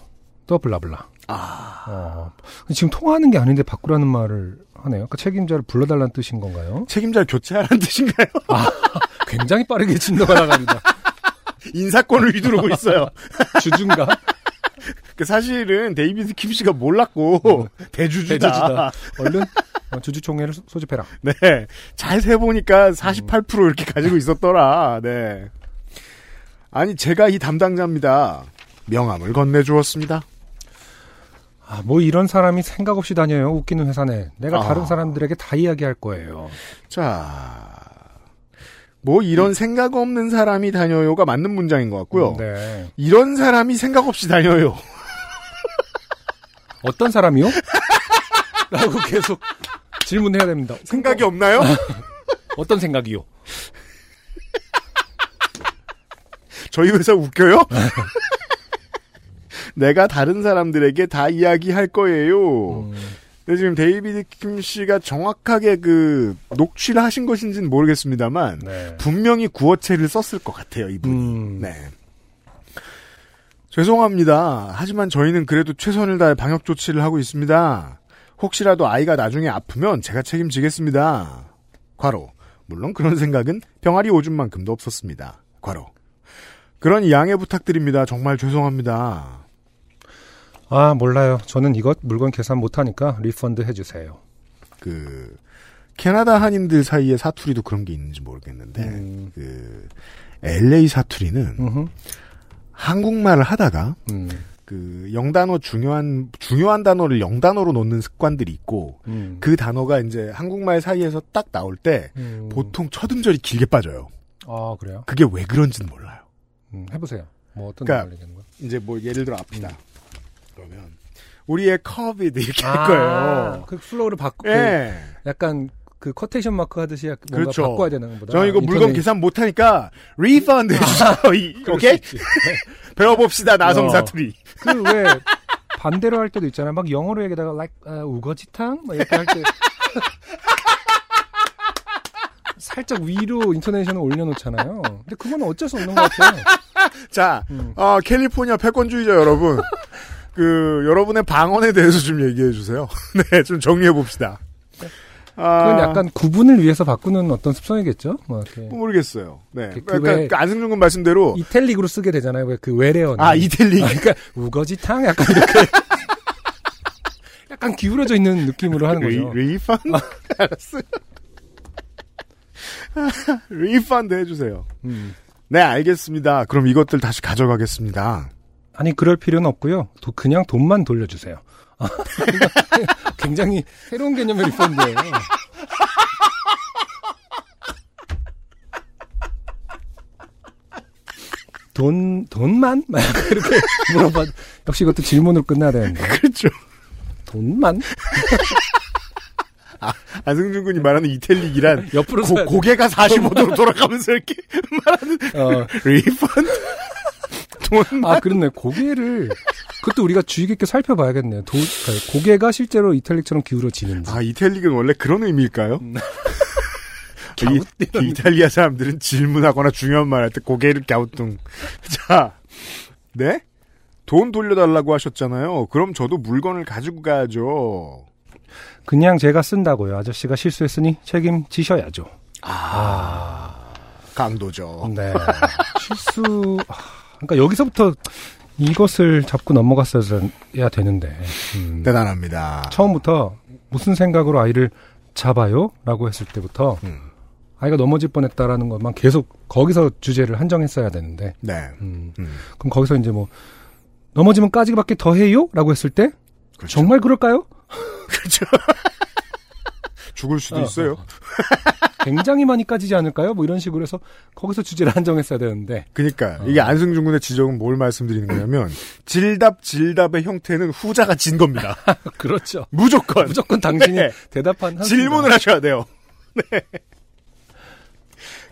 또 블라블라. 아. 어, 지금 통화하는 게 아닌데 바꾸라는 말을 하네요. 그 책임자를 불러달라는 뜻인 건가요? 책임자를 교체하라는 뜻인가요? 굉장히 빠르게 진도가 나갑니다. 인사권을 휘두르고 있어요. 주준가? 그 사실은 데이비드 킴 씨가 몰랐고 대주주다. 대주주다. 얼른 어, 주주총회를 소- 소집해라. 네, 잘 세보니까 48% 이렇게 가지고 있었더라. 네. 아니 제가 이 담당자입니다. 명함을 건네주었습니다. 아, 뭐 이런 사람이 생각 없이 다녀요. 웃기는 회사네. 내가 아. 다른 사람들에게 다 이야기할 거예요. 자, 뭐 이런 생각 없는 사람이 다녀요가 맞는 문장인 것 같고요. 네. 이런 사람이 생각 없이 다녀요. 어떤 사람이요? 라고 계속 질문해야 됩니다. 생각이 없나요? 어떤 생각이요? 저희 회사 웃겨요? 내가 다른 사람들에게 다 이야기할 거예요. 음, 근데 지금 데이비드 킴 씨가 정확하게 그 녹취를 하신 것인지는 모르겠습니다만 네. 분명히 구어체를 썼을 것 같아요, 이분이. 음, 네. 죄송합니다. 하지만 저희는 그래도 최선을 다해 방역 조치를 하고 있습니다. 혹시라도 아이가 나중에 아프면 제가 책임지겠습니다. 괄호. 물론 그런 생각은 병아리 오줌만큼도 없었습니다. 괄호. 그러니 양해 부탁드립니다. 정말 죄송합니다. 아 몰라요. 저는 이것 물건 계산 못하니까 리펀드 해주세요. 그 캐나다 한인들 사이에 사투리도 그런 게 있는지 모르겠는데 음. 그 LA 사투리는 음흠. 한국말을 하다가 음, 그 영단어 중요한 중요한 단어를 영단어로 놓는 습관들이 있고 음, 그 단어가 이제 한국말 사이에서 딱 나올 때 음. 보통 첫 음절이 길게 빠져요. 아 그래요? 그게 왜 그런지는 몰라요. 음, 해보세요. 뭐 어떤 그러니까? 이제 뭐 예를 들어 앞이다. 음. 그러면 우리의 커비드 이렇게 아, 할 거예요. 그 플로우를 바꾸. 그 예. 약간 그 커테이션 마크 하듯이 약- 뭔가 그렇죠. 바꿔야 되는 것보다. 저 이거 물건 인터넷- 계산 못 하니까 리펀드 해주세요. 오케이? 배워봅시다 나성 어. 사투리. 그왜 반대로 할 때도 있잖아요. 막 영어로 얘기다가 like 아, 우거지탕 막 이렇게 할 때. 살짝 위로 인터네이션을 올려놓잖아요. 근데 그건 어쩔 수 없는 것 같아요. 자, 음. 어, 캘리포니아 패권주의자 여러분. 그, 여러분의 방언에 대해서 좀 얘기해 주세요. 네, 좀 정리해 봅시다. 아, 그건 약간 구분을 위해서 바꾸는 어떤 습성이겠죠. 뭐 모르겠어요. 네. 그 약간 왜- 그 안승준 군 말씀대로. 이탈릭으로 쓰게 되잖아요. 왜 그 외래어. 아, 이탈릭. 그러니까 우거지탕 약간 이렇게 약간 기울어져 있는 느낌으로 하는 거죠. 리, 리펀? 알았어요. refund 해주세요. 음. 네, 알겠습니다. 그럼 이것들 다시 가져가겠습니다. 아니 그럴 필요는 없고요. 도- 그냥 돈만 돌려주세요. 아, 굉장히 새로운 개념의 refund예요. 돈 돈만 이렇게 물어봐. 역시 이것도 질문으로 끝나야 되는데 그렇죠. 돈만 안승준 군이 말하는 이탈릭이란 옆으로 고. 고개가 45도로 돌아가면서 이렇게 말하는 어, 리펀드? 돈? 아 그렇네 고개를 그것도 우리가 주의 깊게 살펴봐야겠네요. 도, 그러니까 고개가 실제로 이탈릭처럼 기울어지는지. 아, 이탈릭은 원래 그런 의미일까요? 음. 이, 이 이탈리아 사람들은 질문하거나 중요한 말 할 때 고개를 갸우뚱. 자, 네? 돈 돌려달라고 하셨잖아요. 그럼 저도 물건을 가지고 가야죠. 그냥 제가 쓴다고요. 아저씨가 실수했으니 책임지셔야죠. 강도죠. 네. 실수. 아, 그러니까 여기서부터 이것을 잡고 넘어갔어야 되는데. 음. 대단합니다. 처음부터 무슨 생각으로 아이를 잡아요? 라고 했을 때부터 음. 아이가 넘어질 뻔했다라는 것만 계속 거기서 주제를 한정했어야 되는데. 네. 음. 음, 그럼 거기서 이제 뭐 넘어지면 까지밖에 더 해요? 라고 했을 때 그렇죠. 정말 그럴까요? 그렇죠. 죽을 수도 어, 있어요. 어, 어. 굉장히 많이 까지지 않을까요? 뭐 이런 식으로 해서 거기서 주제를 한정했어야 되는데. 그러니까 어. 이게 안승준 군의 지적은 뭘 말씀드리는 거냐면 질답 질답의 형태는 후자가 진 겁니다. 그렇죠. 무조건 무조건 당신이 네. 대답한 한 질문을 하셔야 돼요. 네.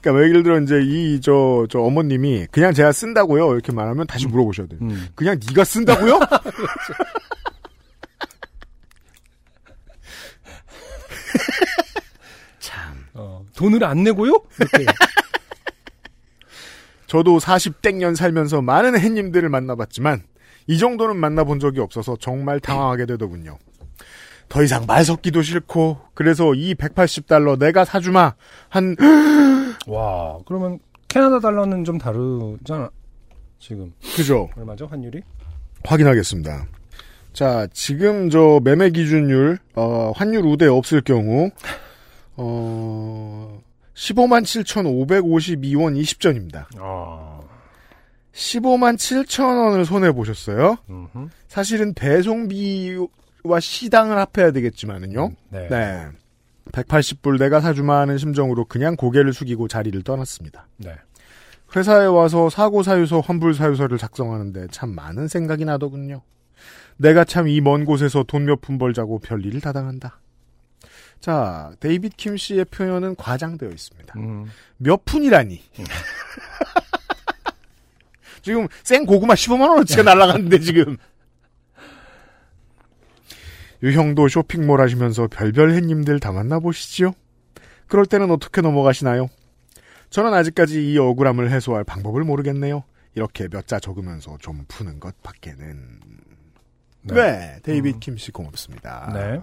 그러니까 뭐 예를 들어 이제 이 저 저 어머님이 그냥 제가 쓴다고요 이렇게 말하면 다시 물어보셔야 돼요. 음. 그냥 네가 쓴다고요? 어, 돈을 안 내고요? 이렇게. 저도 40땡년 살면서 많은 햇님들을 만나봤지만 이 정도는 만나본 적이 없어서 정말 당황하게 되더군요. 더 이상 말 섞기도 싫고 그래서 이 180달러 내가 사주마 한 와, 그러면 캐나다 달러는 좀 다르잖아. 지금 그죠 얼마죠 환율이? 확인하겠습니다. 자 지금 저 매매 기준율 어, 환율 우대 없을 경우 어 15만 7,552원 20전입니다. 아, 15만 7천 원을 손해 보셨어요. 음흠. 사실은 배송비와 시당을 합해야 되겠지만은요. 네. 네. 180불 내가 사주마 하는 심정으로 그냥 고개를 숙이고 자리를 떠났습니다. 네. 회사에 와서 사고 사유서, 환불 사유서를 작성하는데 참 많은 생각이 나더군요. 내가 참 이 먼 곳에서 돈 몇 푼 벌자고 별일을 다 당한다. 자, 데이빗 킴 씨의 표현은 과장되어 있습니다. 음. 몇 푼이라니. 지금 생 고구마 15만 원어치가 날라갔는데 지금. 유형도 쇼핑몰 하시면서 별별 햇님들 다 만나보시지요? 그럴 때는 어떻게 넘어가시나요? 저는 아직까지 이 억울함을 해소할 방법을 모르겠네요. 이렇게 몇 자 적으면서 좀 푸는 것 밖에는. 네, 데이빗 킴씨 고맙습니다. 네.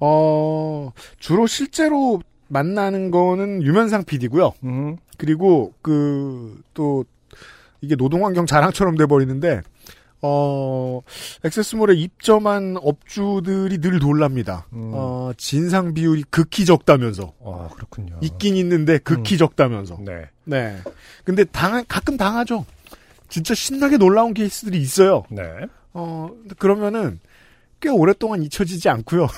어, 주로 실제로 만나는 거는 유면상 PD고요. 음. 그리고 그 또 이게 노동환경 자랑처럼 돼 버리는데 어 액세스몰에 입점한 업주들이 늘 놀랍니다. 음. 어 진상 비율이 극히 적다면서 아, 그렇군요. 있긴 있는데 극히 음. 적다면서 네. 네. 근데 당 가끔 당하죠. 진짜 신나게 놀라운 케이스들이 있어요. 네. 어 그러면은 꽤 오랫동안 잊혀지지 않고요.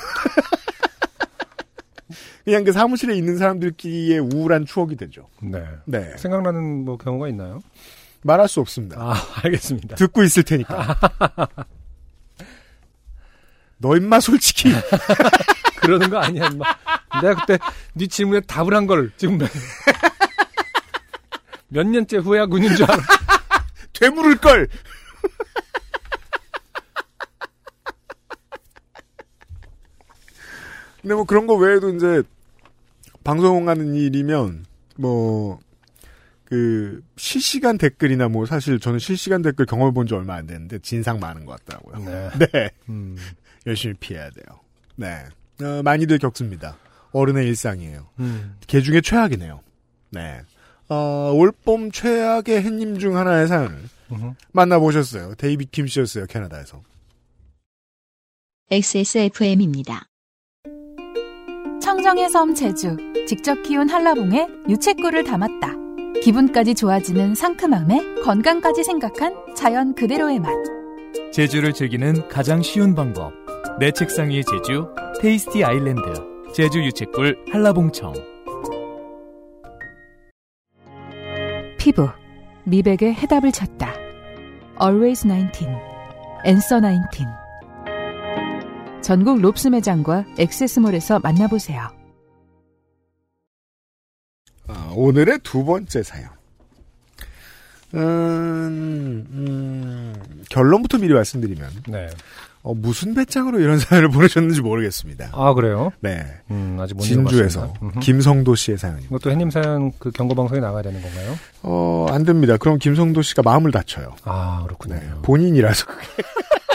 그냥 그 사무실에 있는 사람들끼리의 우울한 추억이 되죠. 네. 네. 생각나는 뭐 경우가 있나요? 말할 수 없습니다. 아, 알겠습니다. 듣고 있을 테니까. 너 임마 솔직히 그러는 거 아니야, 임마. 내가 그때 네 질문에 답을 한 걸 지금 몇, 몇 년째 후회하고 있는 줄 알아. 되물을 걸. 근데 뭐 그런 거 외에도 이제 방송하는 일이면 뭐 그 실시간 댓글이나 뭐 사실 저는 실시간 댓글 경험해 본 지 얼마 안 됐는데 진상 많은 것 같더라고요. 네. 네. 음. 열심히 피해야 돼요. 네. 어, 많이들 겪습니다. 어른의 일상이에요. 음. 개 중에 최악이네요. 네. 어, 올봄 최악의 햇님 중 하나의 사연을. 만나보셨어요. 데이빗 킴 씨였어요, 캐나다에서. XSFM입니다. 청정의 섬 제주, 직접 키운 한라봉에 유채꿀을 담았다. 기분까지 좋아지는 상큼함에 건강까지 생각한 자연 그대로의 맛. 제주를 즐기는 가장 쉬운 방법. 내 책상 위의 제주, 테이스티 아일랜드, 제주 유채꿀 한라봉청. 피부, 미백의 해답을 찾다. Always 19, Answer 19. 전국 롭스 매장과 액세스몰에서 만나보세요. 아, 오늘의 두 번째 사연. 음, 음, 결론부터 미리 말씀드리면, 네. 어, 무슨 배짱으로 이런 사연을 보내셨는지 모르겠습니다. 아, 그래요? 네. 음, 아직 못 진주에서. 김성도 씨의 사연입니다. 이것도 해님 사연 그 경고 방송에 나가야 되는 건가요? 어, 안 됩니다. 그럼 김성도 씨가 마음을 다쳐요. 아, 그렇군요. 네. 본인이라서.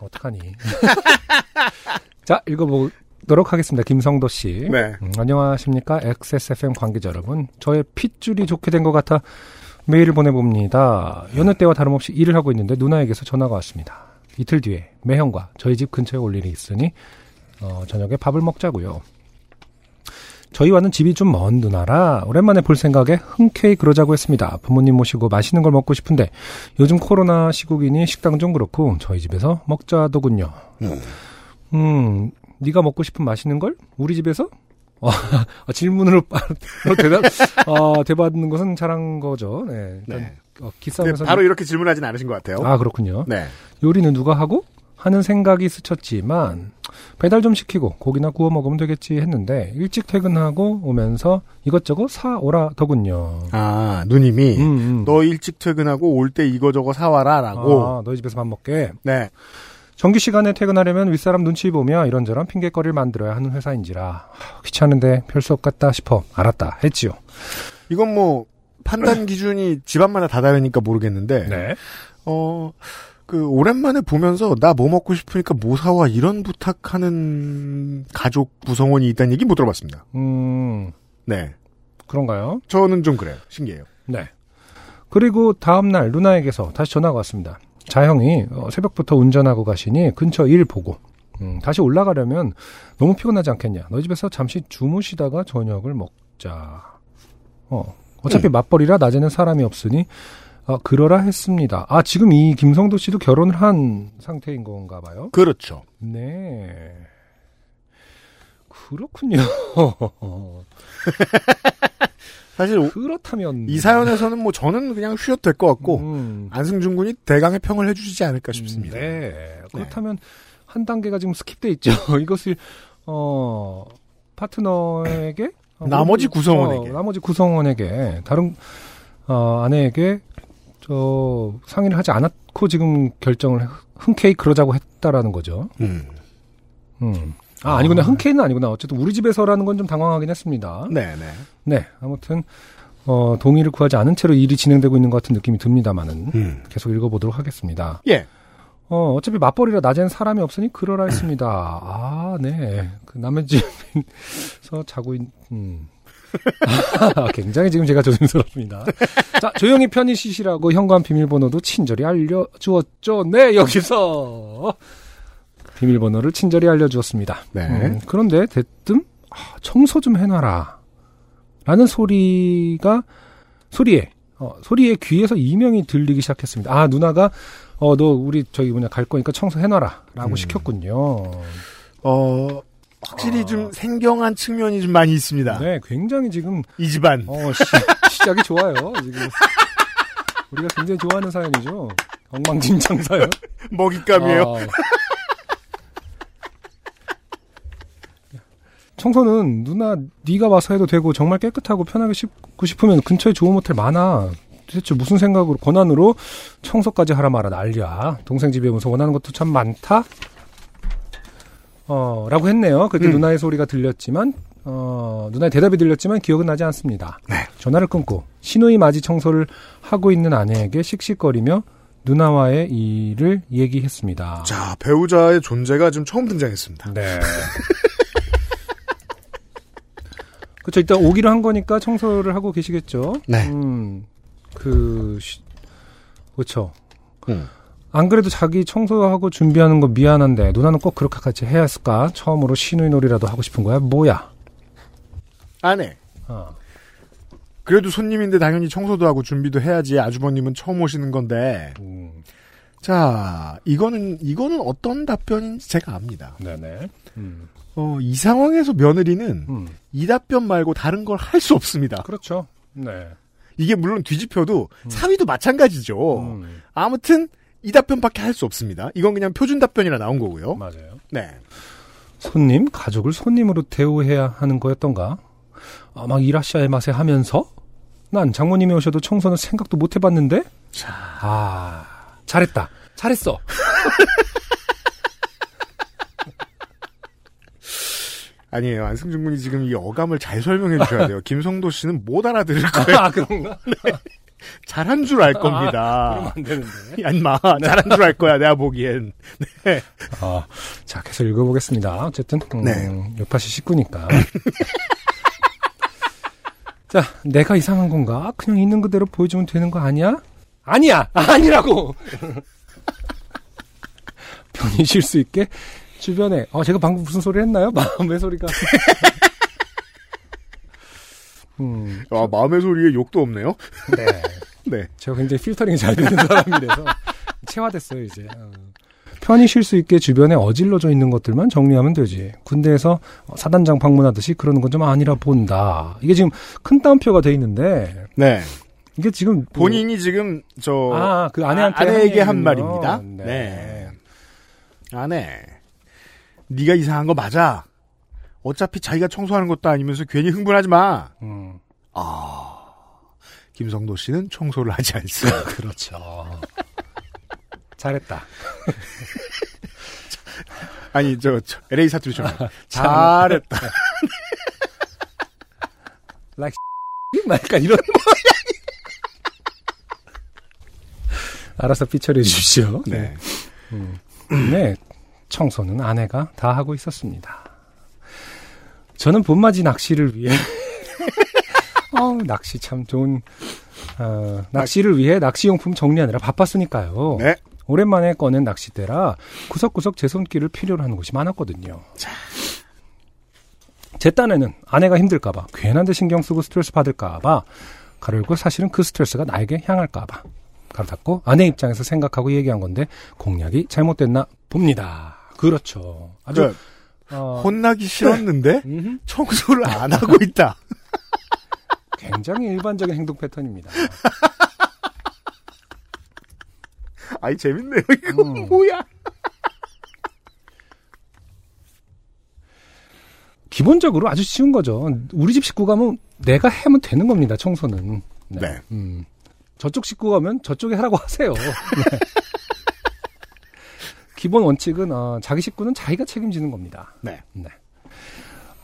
어떡하니. 자, 읽어보도록 하겠습니다. 김성도 씨. 네. 음, 안녕하십니까. XSFM 관계자 여러분. 저의 핏줄이 좋게 된 것 같아 메일을 보내봅니다. 여느 때와 다름없이 일을 하고 있는데 누나에게서 전화가 왔습니다. 이틀 뒤에 매형과 저희 집 근처에 올 일이 있으니 어, 저녁에 밥을 먹자고요. 저희와는 집이 좀 먼 누나라 오랜만에 볼 생각에 흔쾌히 그러자고 했습니다. 부모님 모시고 맛있는 걸 먹고 싶은데 요즘 코로나 시국이니 식당 좀 그렇고 저희 집에서 먹자더군요. 음, 네가 먹고 싶은 맛있는 걸 우리 집에서? 어, 아, 질문으로 대답 어, 대받는 것은 잘한 거죠. 네. 일단, 네. 어, 기싸움에서 바로 이렇게 질문하진 않으신 것 같아요. 아 그렇군요. 네. 요리는 누가 하고 하는 생각이 스쳤지만 배달 좀 시키고 고기나 구워 먹으면 되겠지 했는데 일찍 퇴근하고 오면서 이것저것 사 오라더군요. 아, 누님이, 음, 음. 너 일찍 퇴근하고 올 때 이거 저거 사 와라, 라고. 아, 너희 집에서 밥 먹게. 네. 정규 시간에 퇴근하려면 윗사람 눈치 보며 이런저런 핑계거리를 만들어야 하는 회사인지라 하, 귀찮은데 별 수 없겠다 싶어 알았다 했지요. 이건 뭐, 판단 기준이 집안마다 다 다르니까 모르겠는데, 네. 어, 그, 오랜만에 보면서, 나 뭐 먹고 싶으니까 뭐 사와, 이런 부탁하는 가족 구성원이 있다는 얘기 못 들어봤습니다. 음 네. 그런가요? 저는 좀 그래요. 신기해요. 네. 그리고 다음날 누나에게서 다시 전화가 왔습니다. 자형이 어, 새벽부터 운전하고 가시니 근처 일 보고 음, 다시 올라가려면 너무 피곤하지 않겠냐. 너희 집에서 잠시 주무시다가 저녁을 먹자. 어, 어차피 맞벌이라 낮에는 사람이 없으니 아, 그러라 했습니다. 아 지금 이 김성도 씨도 결혼을 한 상태인 건가 봐요. 그렇죠. 네. 그렇군요. 사실, 그렇다면 이 사연에서는 뭐 저는 그냥 쉬어도 될 것 같고, 음. 안승준 군이 대강의 평을 해주시지 않을까 싶습니다. 네. 그렇다면 한 단계가 지금 skip돼 있죠. 이것을 어 파트너에게 어, 나머지 구성원에게. 어, 나머지 구성원에게 다른 어, 아내에게 저 상의를 하지 않았고 지금 결정을 흔쾌히 그러자고 했다라는 거죠. 음. 음. 아, 아니구나. 흔쾌히는 아니구나. 어쨌든 우리 집에서라는 건 좀 당황하긴 했습니다. 네, 네. 네. 아무튼 어, 동의를 구하지 않은 채로 일이 진행되고 있는 것 같은 느낌이 듭니다만은 음. 계속 읽어보도록 하겠습니다. 예. 어, 어차피 맞벌이라 낮엔 사람이 없으니 그러라 했습니다. 아, 네. 그 남의 집에서 자고 있, 음. 아, 굉장히 지금 제가 조심스럽습니다. 자, 조용히 편히 쉬시라고 현관 비밀번호도 친절히 알려주었죠. 네, 여기서. 비밀번호를 친절히 알려주었습니다. 네. 음, 그런데 대뜸, 아, 청소 좀 해놔라. 라는 소리가, 소리에, 어, 소리에 귀에서 이명이 들리기 시작했습니다. 아, 누나가, 어, 너 우리 저기 뭐냐, 갈 거니까 청소 해놔라. 라고 음. 시켰군요. 어, 확실히 좀 생경한 측면이 좀 많이 있습니다. 아. 네, 굉장히 지금, 이 집안. 어, 시, 시작이 좋아요. 지금. 우리가 굉장히 좋아하는 사연이죠. 엉망진창 사연. 먹잇감이에요. 아. 청소는 누나 네가 와서 해도 되고 정말 깨끗하고 편하게 씻고 싶으면 근처에 좋은 모텔 많아. 도대체 무슨 생각으로 권한으로 청소까지 하라 마라 난리야. 동생 집에 오면서 원하는 것도 참 많다. 어, 라고 했네요. 그때 음. 누나의 소리가 들렸지만 어, 누나의 대답이 들렸지만 기억은 나지 않습니다. 네. 전화를 끊고 신호위 맞이 청소를 하고 있는 아내에게 씩씩거리며 누나와의 일을 얘기했습니다. 자, 배우자의 존재가 지금 처음 등장했습니다. 네. 그렇죠. 일단 오기로 한 거니까 청소를 하고 계시겠죠. 네. 음, 그 시- 그렇죠. 음. 안 그래도 자기 청소하고 준비하는 거 미안한데 누나는 꼭 그렇게 같이 해야 했을까? 처음으로 시누이놀이라도 하고 싶은 거야? 뭐야? 아내. 어. 그래도 손님인데 당연히 청소도 하고 준비도 해야지 아주버님은 처음 오시는 건데. 음, 자, 이거는, 이거는 어떤 답변인지 제가 압니다. 네네. 음, 어, 이 상황에서 며느리는 음, 이 답변 말고 다른 걸 할 수 없습니다. 그렇죠. 네. 이게 물론 뒤집혀도 사위도 마찬가지죠. 음, 아무튼 이 답변밖에 할 수 없습니다. 이건 그냥 표준 답변이라 나온 거고요. 맞아요. 네. 손님, 가족을 손님으로 대우해야 하는 거였던가? 아, 막 이라시아의 맛에 하면서? 난 장모님이 오셔도 청소는 생각도 못 해봤는데? 자, 아, 잘했다. 잘했어. 아니에요. 안승준 군이 지금 이 어감을 잘 설명해 주셔야 돼요. 김성도 씨는 못 알아들을 거예요. 아, 그런가? 잘한 줄알 그러면 겁니다. 안 되는데. 야, 인마. 잘한 줄 알 거야, 내가 보기엔. 아, 자, 계속 읽어보겠습니다. 어쨌든, 음, 네. 요파시 식구니까. 자, 내가 이상한 건가? 그냥 있는 그대로 보여주면 되는 거 아니야? 아니야! 아니라고! 편히 쉴 수 있게 주변에, 어, 제가 방금 무슨 소리 했나요? 마음의 소리가. 음, 아, 마음의 소리에 욕도 없네요. 네. 네. 제가 굉장히 필터링이 잘 되는 사람이라서 체화됐어요 이제. 어. 편히 쉴 수 있게 주변에 어질러져 있는 것들만 정리하면 되지. 군대에서 어, 사단장 방문하듯이 그러는 건 좀 아니라 본다. 이게 지금 큰 따옴표가 돼 있는데 네. 이게 지금 뭐- 본인이 지금, 저, 아, 그 아내한테 아내에게 한. 말입니다. 네. 네. 아내, 네가 이상한 거 맞아. 어차피 자기가 청소하는 것도 아니면서 괜히 흥분하지 마. 음, 아, 김성도 씨는 청소를 하지 않습니다. 그렇죠. 잘했다. 아니, 저, 저 LA 사투리처럼. 아, 잘했다. 약간 이런. 알아서 피처리해 주십시오. 네. 네, 청소는 아내가 다 하고 있었습니다. 저는 봄맞이 낚시를 위해 어, 낚시 참 좋은 어, 낚시를 위해 낚시용품 정리하느라 바빴으니까요. 네. 오랜만에 꺼낸 낚싯대라 구석구석 제 손길을 필요로 하는 곳이 많았거든요. 제 딴에는 아내가 힘들까봐 괜한 데 신경 쓰고 스트레스 받을까봐 가르고 사실은 그 스트레스가 나에게 향할까봐 가로 닫고 아내 입장에서 생각하고 얘기한 건데 공략이 잘못됐나 봅니다. 그렇죠. 아주 그러니까 어. 혼나기 싫었는데 네. 청소를 안 하고 있다. 굉장히 일반적인 행동 패턴입니다. 아이 재밌네요. 이거 음. 뭐야? 기본적으로 아주 쉬운 거죠. 우리 집 식구 가면 내가 하면 되는 겁니다. 청소는. 네. 네. 음. 저쪽 식구 가면 저쪽에 하라고 하세요. 네. 기본 원칙은 어, 자기 식구는 자기가 책임지는 겁니다. 네.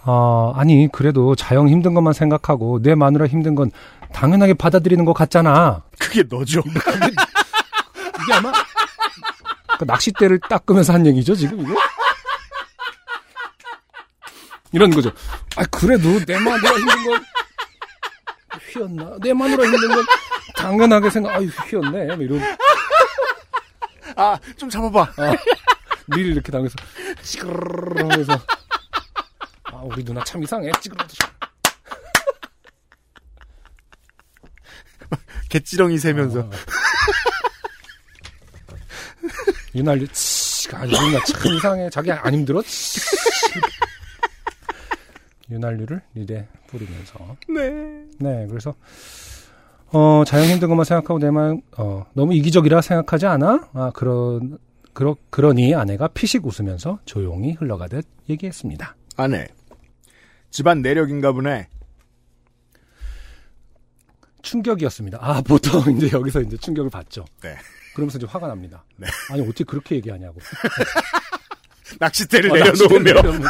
어, 아니 그래도 자영 힘든 것만 생각하고 내 마누라 힘든 건 당연하게 받아들이는 것 같잖아. 그게 너죠. 이게 아마 그 낚싯대를 닦으면서 한 얘기죠 지금 이게? 이런 거죠. 아 그래도 내 마누라 힘든 건 휘었나? 내 마누라 힘든 건 당연하게 생각. 아유 휘었네. 뭐 이런 아, 좀 잡아봐. 밀 이렇게 당해서 시끄르르 하면서 아 우리 누나 참 이상해. 찌그러져. 개찌렁이 세면서. 어. 유난히 치가 아니 누나 참 이상해. 자기 안 힘들어? 치. 윤활유를 릴에 뿌리면서 네. 네 그래서 어 자연 힘든 것만 생각하고 내만 어 너무 이기적이라 생각하지 않아? 아 그런 그러 그러니 아내가 피식 웃으면서 조용히 흘러가듯 얘기했습니다. 아내. 집안 내력인가 보네. 충격이었습니다. 아 보통 이제 여기서 이제 충격을 받죠. 네. 그러면서 이제 화가 납니다. 네. 아니 어떻게 그렇게 얘기하냐고. 낚싯대를 어, 내려놓으며.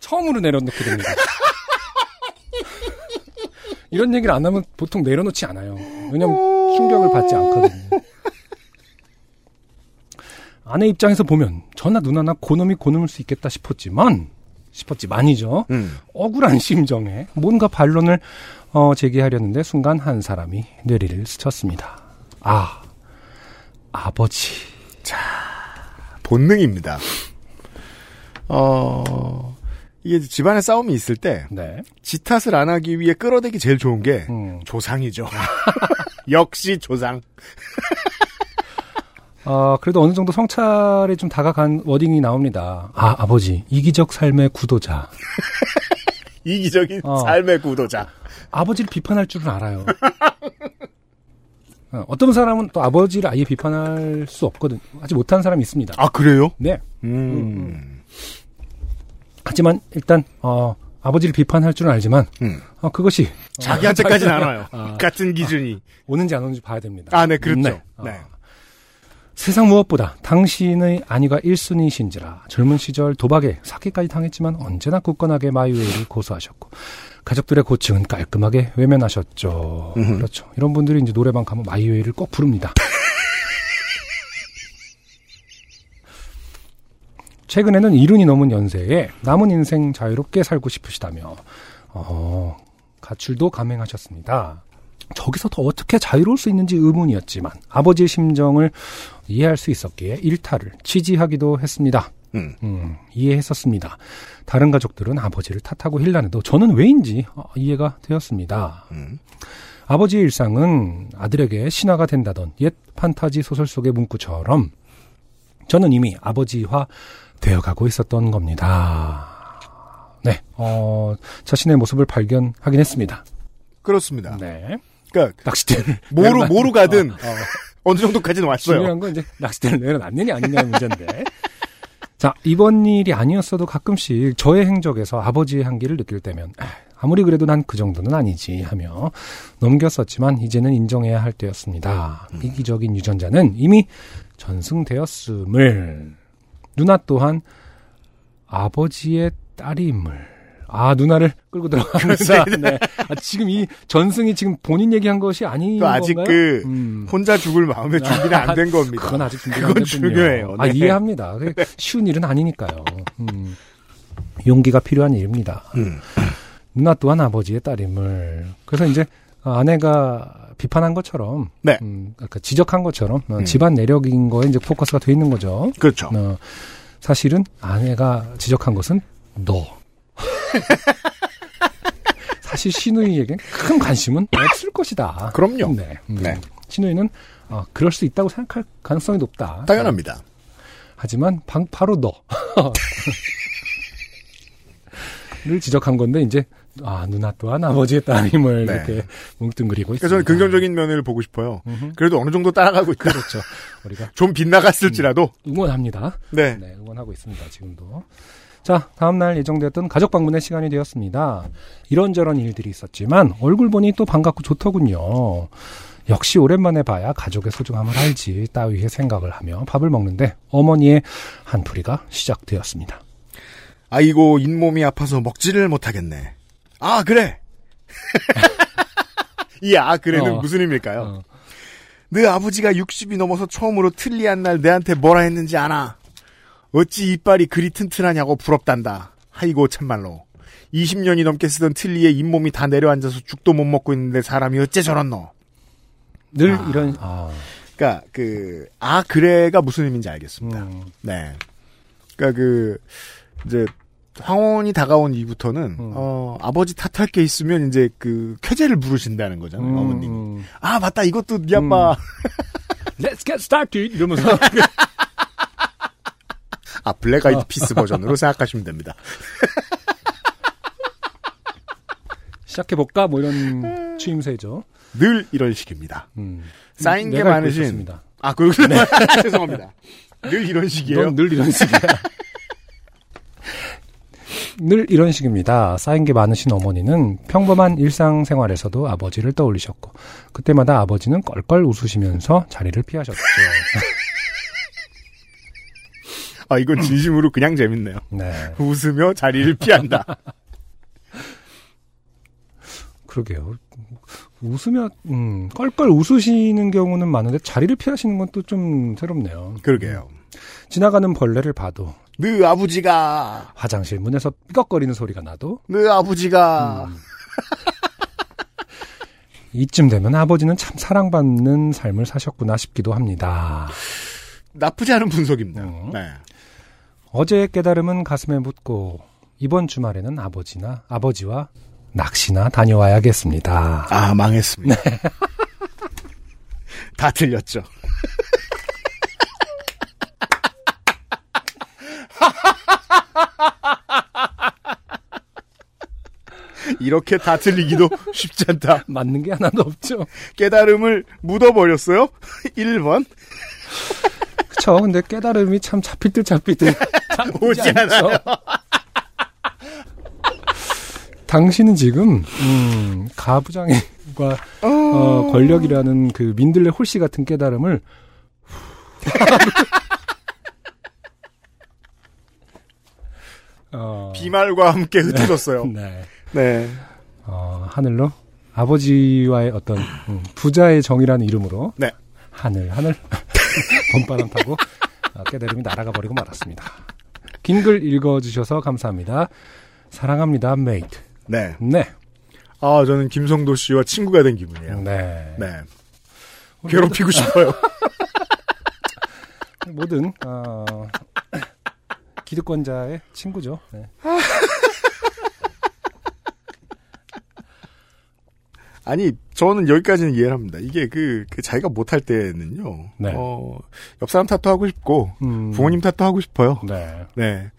처음으로 내려놓게 됩니다. 이런 얘기를 안 하면 보통 내려놓지 않아요. 왜냐면 충격을 받지 않거든요. 아내 입장에서 보면 저나 누나나 고놈이 고놈일 수 있겠다 싶었지만 싶었지만이죠. 음. 억울한 심정에 뭔가 반론을 어, 제기하려는데 순간 한 사람이 뇌리를 스쳤습니다. 아 아버지. 본능입니다. 어, 이게 집안에 싸움이 있을 때, 네. 지 탓을 안 하기 위해 끌어대기 제일 좋은 게, 음. 조상이죠. 역시 조상. 어, 그래도 어느 정도 성찰에 좀 다가간 워딩이 나옵니다. 아, 아버지, 이기적 삶의 구도자. 이기적인 어. 삶의 구도자. 아버지를 비판할 줄은 알아요. 어, 어떤 사람은 또 아버지를 아예 비판할 수 없거든. 하지 못한 사람이 있습니다. 아, 그래요? 네. 음. 하지만 일단, 어, 아버지를 비판할 줄은 알지만, 음. 어, 그것이. 자기한테까지는 안 와요. 아. 같은 기준이. 오는지 안 오는지 봐야 됩니다. 아, 네, 그렇죠. 어. 네. 세상 무엇보다 당신의 안위가 1순위신지라 젊은 시절 도박에 사기까지 당했지만 언제나 굳건하게 my way를 고수하셨고 가족들의 고충은 깔끔하게 외면하셨죠. 음흠. 그렇죠. 이런 분들이 이제 노래방 가면 My Way를 꼭 부릅니다. 최근에는 이른이 넘은 연세에 남은 인생 자유롭게 살고 싶으시다며 어, 가출도 감행하셨습니다. 저기서 더 어떻게 자유로울 수 있는지 의문이었지만 아버지의 심정을 이해할 수 있었기에 일탈을 취지하기도 했습니다. 음. 음, 이해했었습니다. 다른 가족들은 아버지를 탓하고 힐난해도 저는 왜인지 어, 이해가 되었습니다. 음. 아버지의 일상은 아들에게 신화가 된다던 옛 판타지 소설 속의 문구처럼 저는 이미 아버지화 되어가고 있었던 겁니다. 네, 어, 자신의 모습을 발견하긴 했습니다. 그렇습니다. 네. 그러니까, 낚싯대를 모루, 모루 가든, 어, 어. 어느 정도까지는 왔어요. 중요한 건 이제 낚싯대를 내려놨느냐 아니냐의 문제인데. 자, 이번 일이 아니었어도 가끔씩 저의 행적에서 아버지의 한기를 느낄 때면 아, 아무리 그래도 난 그 정도는 아니지 하며 넘겼었지만 이제는 인정해야 할 때였습니다. 이기적인 유전자는 이미 전승되었음을 누나 또한 아버지의 딸임을 아 누나를 끌고 들어갑니다. 네. 아, 지금 이 전승이 지금 본인 얘기한 것이 아닌 그 아직 건가요? 그, 음. 혼자 죽을 마음의 준비는 안 된 겁니다. 그건 아직 준비가 그건. 중요해요. 아, 네. 이해합니다. 그게 쉬운 일은 아니니까요. 음. 용기가 필요한 일입니다. 음. 누나 또한 아버지의 딸임을. 그래서 이제 아내가 비판한 것처럼, 네. 음, 아까 지적한 것처럼 어, 음. 집안 내력인 거에 이제 포커스가 돼 있는 거죠. 그렇죠. 어, 사실은 아내가 지적한 것은 너. 사실 신우이에게 큰 관심은 없을 것이다. 그럼요. 네. 음. 네. 신우이는 어, 그럴 수 있다고 생각할 가능성이 높다. 당연합니다. 하지만 방, 바로 너. 를 지적한 건데 이제 아 누나 또한 아버지의 딸임을 네. 이렇게 뭉뚱그리고 있습니다. 저는 긍정적인 면을 보고 싶어요. 음흠. 그래도 어느 정도 따라가고 있다. 그렇죠. 우리가 좀 빗나갔을지라도. 응원합니다. 네. 네, 응원하고 있습니다. 지금도. 자, 다음 날 예정되었던 가족 방문의 시간이 되었습니다. 이런저런 일들이 있었지만 얼굴 보니 또 반갑고 좋더군요. 역시 오랜만에 봐야 가족의 소중함을 알지 따위의 생각을 하며 밥을 먹는데 어머니의 한풀이가 시작되었습니다. 아이고 잇몸이 아파서 먹지를 못하겠네. 아 그래. 이 아 그래는 어. 무슨 의미일까요? 어. 네 아버지가 60이 넘어서 처음으로 틀리한 날 내한테 뭐라 했는지 아나? 어찌 이빨이 그리 튼튼하냐고 부럽단다. 아이고 참말로. 20년이 넘게 쓰던 틀리에 잇몸이 다 내려앉아서 죽도 못 먹고 있는데 사람이 어째 저렇노? 늘 아. 이런 아, 그러니까 그 아 그래가 무슨 의미인지 알겠습니다. 음, 네. 그러니까 그 이제 황혼이 다가온 이후부터는 음. 어 아버지 탓할 게 있으면 이제 그 쾌재를 부르신다는 거잖아요. 음, 어머님이. 음. 아 맞다 이것도 네 아빠. Let's get started 이러면서 아 블랙 아이드 어. 피스 버전으로 생각하시면 됩니다. 시작해 볼까 뭐 이런 추임새죠. 늘 이런 식입니다. 음. 쌓인 게 많으신. 있었습니다. 아 그렇군요. 죄송합니다. 늘 이런 식이에요. 넌늘 이런 식이야. 늘 이런 식입니다. 쌓인 게 많으신 어머니는 평범한 일상생활에서도 아버지를 떠올리셨고 그때마다 아버지는 껄껄 웃으시면서 자리를 피하셨죠. 아 이건 진심으로 그냥 재밌네요. 네, 웃으며 자리를 피한다. 그러게요. 웃으며 음, 껄껄 웃으시는 경우는 많은데 자리를 피하시는 건 또 좀 새롭네요. 그러게요. 지나가는 벌레를 봐도 네 아버지가 화장실 문에서 삐걱거리는 소리가 나도 네 아버지가 음. 이쯤 되면 아버지는 참 사랑받는 삶을 사셨구나 싶기도 합니다. 나쁘지 않은 분석입니다. 음. 네. 어제의 깨달음은 가슴에 묻고 이번 주말에는 아버지나 아버지와 낚시나 다녀와야겠습니다. 아 망했습니다. 다 틀렸죠. 이렇게 다 틀리기도 쉽지 않다. 맞는 게 하나도 없죠. 깨달음을 묻어버렸어요. 1번. 그쵸. 근데 깨달음이 참 잡힐 듯 잡힐 듯 오지. 않아요. 당신은 지금 음, 가부장과 어, 권력이라는 그 민들레 홀씨 같은 깨달음을 어, 비말과 함께 흩어졌어요. 네. 네. 어, 하늘로 아버지와의 어떤 음, 부자의 정이라는 이름으로 네. 하늘 하늘 봄바람 타고 어, 깨달음이 날아가 버리고 말았습니다. 긴 글 읽어주셔서 감사합니다. 사랑합니다, mate. 네. 네, 아, 저는 김성도 씨와 친구가 된 기분이에요. 네. 네. 괴롭히고 싶어요. 모든 어, 기득권자의 친구죠. 네. 아니, 저는 여기까지는 이해를 합니다. 이게 그, 그 자기가 못할 때는요. 네. 어, 옆 사람 탓도 하고 싶고, 음, 부모님 탓도 하고 싶어요. 네. 네.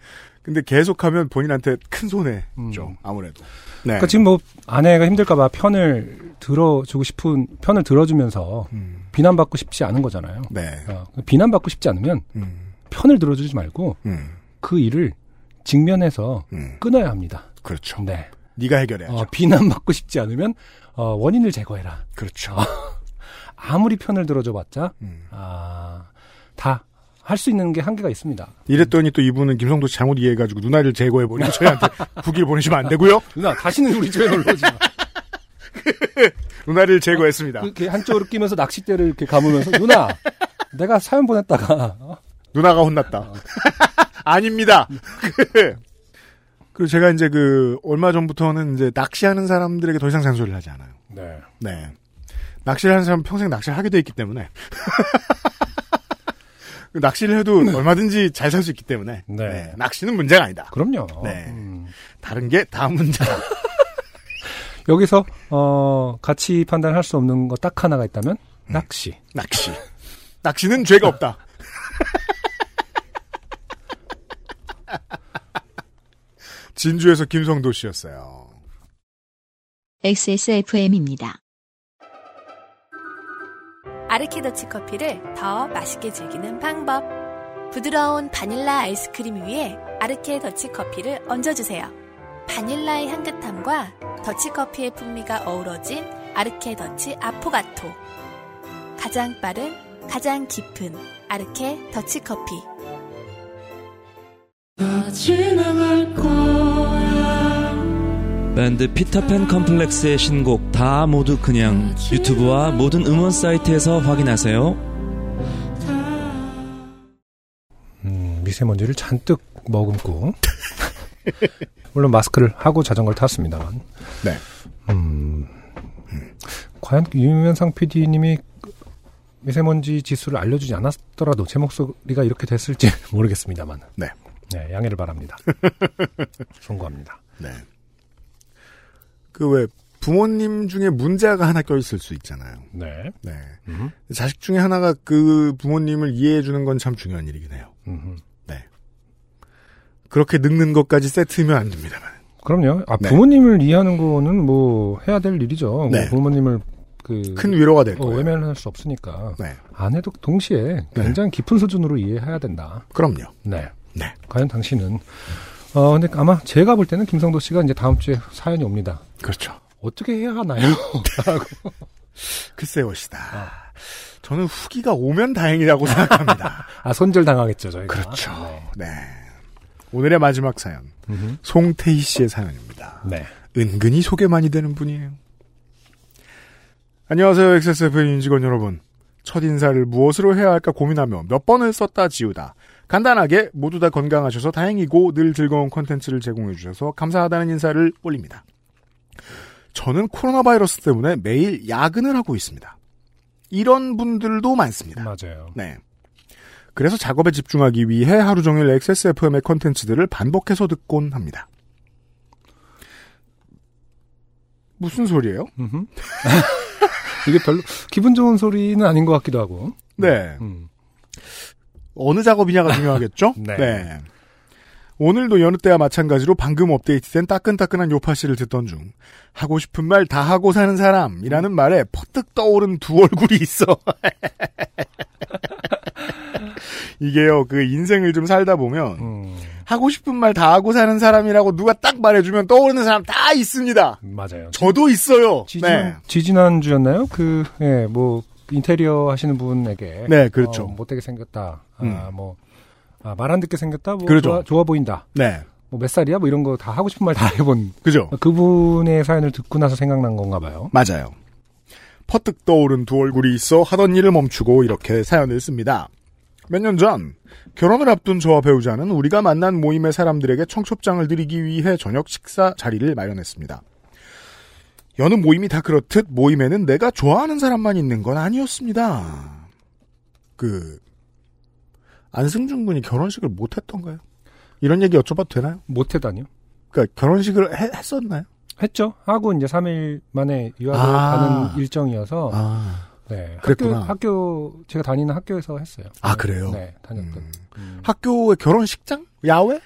근데 계속하면 본인한테 큰 손해죠. 음. 아무래도. 네. 그러니까 지금 뭐 아내가 힘들까봐 편을 들어주고 싶은 편을 들어주면서 음. 비난받고 싶지 않은 거잖아요. 네. 어, 비난받고 싶지 않으면 음. 편을 들어주지 말고 음. 그 일을 직면해서 음. 끊어야 합니다. 그렇죠. 네. 네가 해결해야죠. 어, 비난받고 싶지 않으면 어, 원인을 제거해라. 그렇죠. 아무리 편을 들어줘봤자 음. 아, 다 할 수 있는 게 한계가 있습니다. 이랬더니 또 이분은 김성도 씨 잘못 이해해가지고 누나를 제거해버리고 저희한테 국일 보내시면 안 되고요. 누나 다시는 우리 집에 놀러 오지 마. 누나를 제거했습니다. 이렇게 한쪽으로 끼면서 낚싯대를 이렇게 감으면서 누나 내가 사연 보냈다가 어? 누나가 혼났다. 아닙니다. 그리고 제가 이제 그 얼마 전부터는 이제 낚시하는 사람들에게 더 이상 잔소리를 하지 않아요. 네. 네. 낚시를 하는 사람은 평생 낚시를 하게 돼 있기 때문에. 낚시를 해도 얼마든지 잘 살 수 있기 때문에. 네. 네, 낚시는 문제가 아니다. 그럼요. 네. 음. 다른 게 다 문제다. 여기서 어 가치 판단할 수 없는 거 딱 하나가 있다면 낚시. 낚시. 낚시는 죄가 없다. 진주에서 김성도 씨였어요. XSFM입니다. 아르케더치 커피를 더 맛있게 즐기는 방법. 부드러운 바닐라 아이스크림 위에 아르케 더치 커피를 얹어주세요. 바닐라의 향긋함과 더치 커피의 풍미가 어우러진 아르케 더치 아포가토. 가장 빠른, 가장 깊은 아르케 더치 커피. 다 지나갈 거야 밴드 피터팬 컴플렉스의 신곡 다 모두 그냥 유튜브와 모든 음원 사이트에서 확인하세요. 음, 미세먼지를 잔뜩 머금고 물론 마스크를 하고 자전거를 탔습니다만. 네. 음, 과연 유면상 PD님이 미세먼지 지수를 알려주지 않았더라도 제 목소리가 이렇게 됐을지 모르겠습니다만. 네. 네, 양해를 바랍니다. 송구합니다. 네. 그 왜 부모님 중에 문제가 하나 껴있을 수 있잖아요. 네. 네. 음, 자식 중에 하나가 그 부모님을 이해해 주는 건 참 중요한 일이긴 해요. 음. 그렇게 늙는 것까지 세트면 안 됩니다만. 그럼요. 아, 네. 부모님을 이해하는 거는 뭐 해야 될 일이죠. 네. 뭐 부모님을 그큰 위로가 될 어, 거예요. 외면할 수 없으니까. 네. 아내도 동시에 굉장히 깊은 수준으로 이해해야 된다. 그럼요. 네. 네. 과연 당신은 어 근데 아마 제가 볼 때는 김성도 씨가 이제 다음 주에 사연이 옵니다. 그렇죠. 어떻게 해야 하나요? 라고. 글쎄요시다. 아. 저는 후기가 오면 다행이라고 생각합니다. 아 손절 당하겠죠 저희가. 그렇죠. 네. 네. 오늘의 마지막 사연. 음흠. 송태희 씨의 사연입니다. 네. 은근히 소개 많이 되는 분이에요. 안녕하세요, XSFM 임직원 여러분. 첫 인사를 무엇으로 해야 할까 고민하며 몇 번을 썼다 지우다. 간단하게 모두 다 건강하셔서 다행이고 늘 즐거운 콘텐츠를 제공해 주셔서 감사하다는 인사를 올립니다. 저는 코로나 바이러스 때문에 매일 야근을 하고 있습니다. 이런 분들도 많습니다. 맞아요. 네. 그래서 작업에 집중하기 위해 하루 종일 XSFM의 콘텐츠들을 반복해서 듣곤 합니다. 무슨 소리예요? 이게 별로 기분 좋은 소리는 아닌 것 같기도 하고. 네. 음. 어느 작업이냐가 중요하겠죠? 네. 오늘도 여느 때와 마찬가지로 방금 업데이트된 따끈따끈한 요파씨를 듣던 중 하고 싶은 말 다 하고 사는 사람이라는 말에 퍼뜩 떠오른 두 얼굴이 있어. 이게요, 그 인생을 좀 살다 보면 음, 하고 싶은 말 다 하고 사는 사람이라고 누가 딱 말해주면 떠오르는 사람 다 있습니다. 맞아요. 저도 있어요. 지지난, 네. 지지난 주였나요? 그, 예, 뭐, 인테리어 하시는 분에게. 네, 그렇죠. 어, 못되게 생겼다. 아, 음. 뭐, 아, 말 안 듣게 생겼다? 뭐, 그렇죠. 좋아, 좋아 보인다. 네. 뭐, 몇 살이야? 뭐, 이런 거 다 하고 싶은 말 다 해본. 그죠. 그분의 사연을 듣고 나서 생각난 건가 봐요. 맞아요. 퍼뜩 떠오른 두 얼굴이 있어 하던 일을 멈추고 이렇게 사연을 씁니다. 몇 년 전 결혼을 앞둔 저와 배우자는 우리가 만난 모임의 사람들에게 청첩장을 드리기 위해 저녁 식사 자리를 마련했습니다. 여느 모임이 다 그렇듯 모임에는 내가 좋아하는 사람만 있는 건 아니었습니다. 그 안승준 군이 결혼식을 못 했던가요? 이런 얘기 여쭤봐도 되나요? 못해다니요? 그러니까 결혼식을 해- 했었나요? 했죠. 하고 이제 3일 만에 유학을 아. 가는 일정이어서. 아, 네. 학교, 그랬구나. 학교, 제가 다니는 학교에서 했어요. 아, 네. 그래요? 네, 다녔던. 음. 음, 학교의 결혼식장? 야외?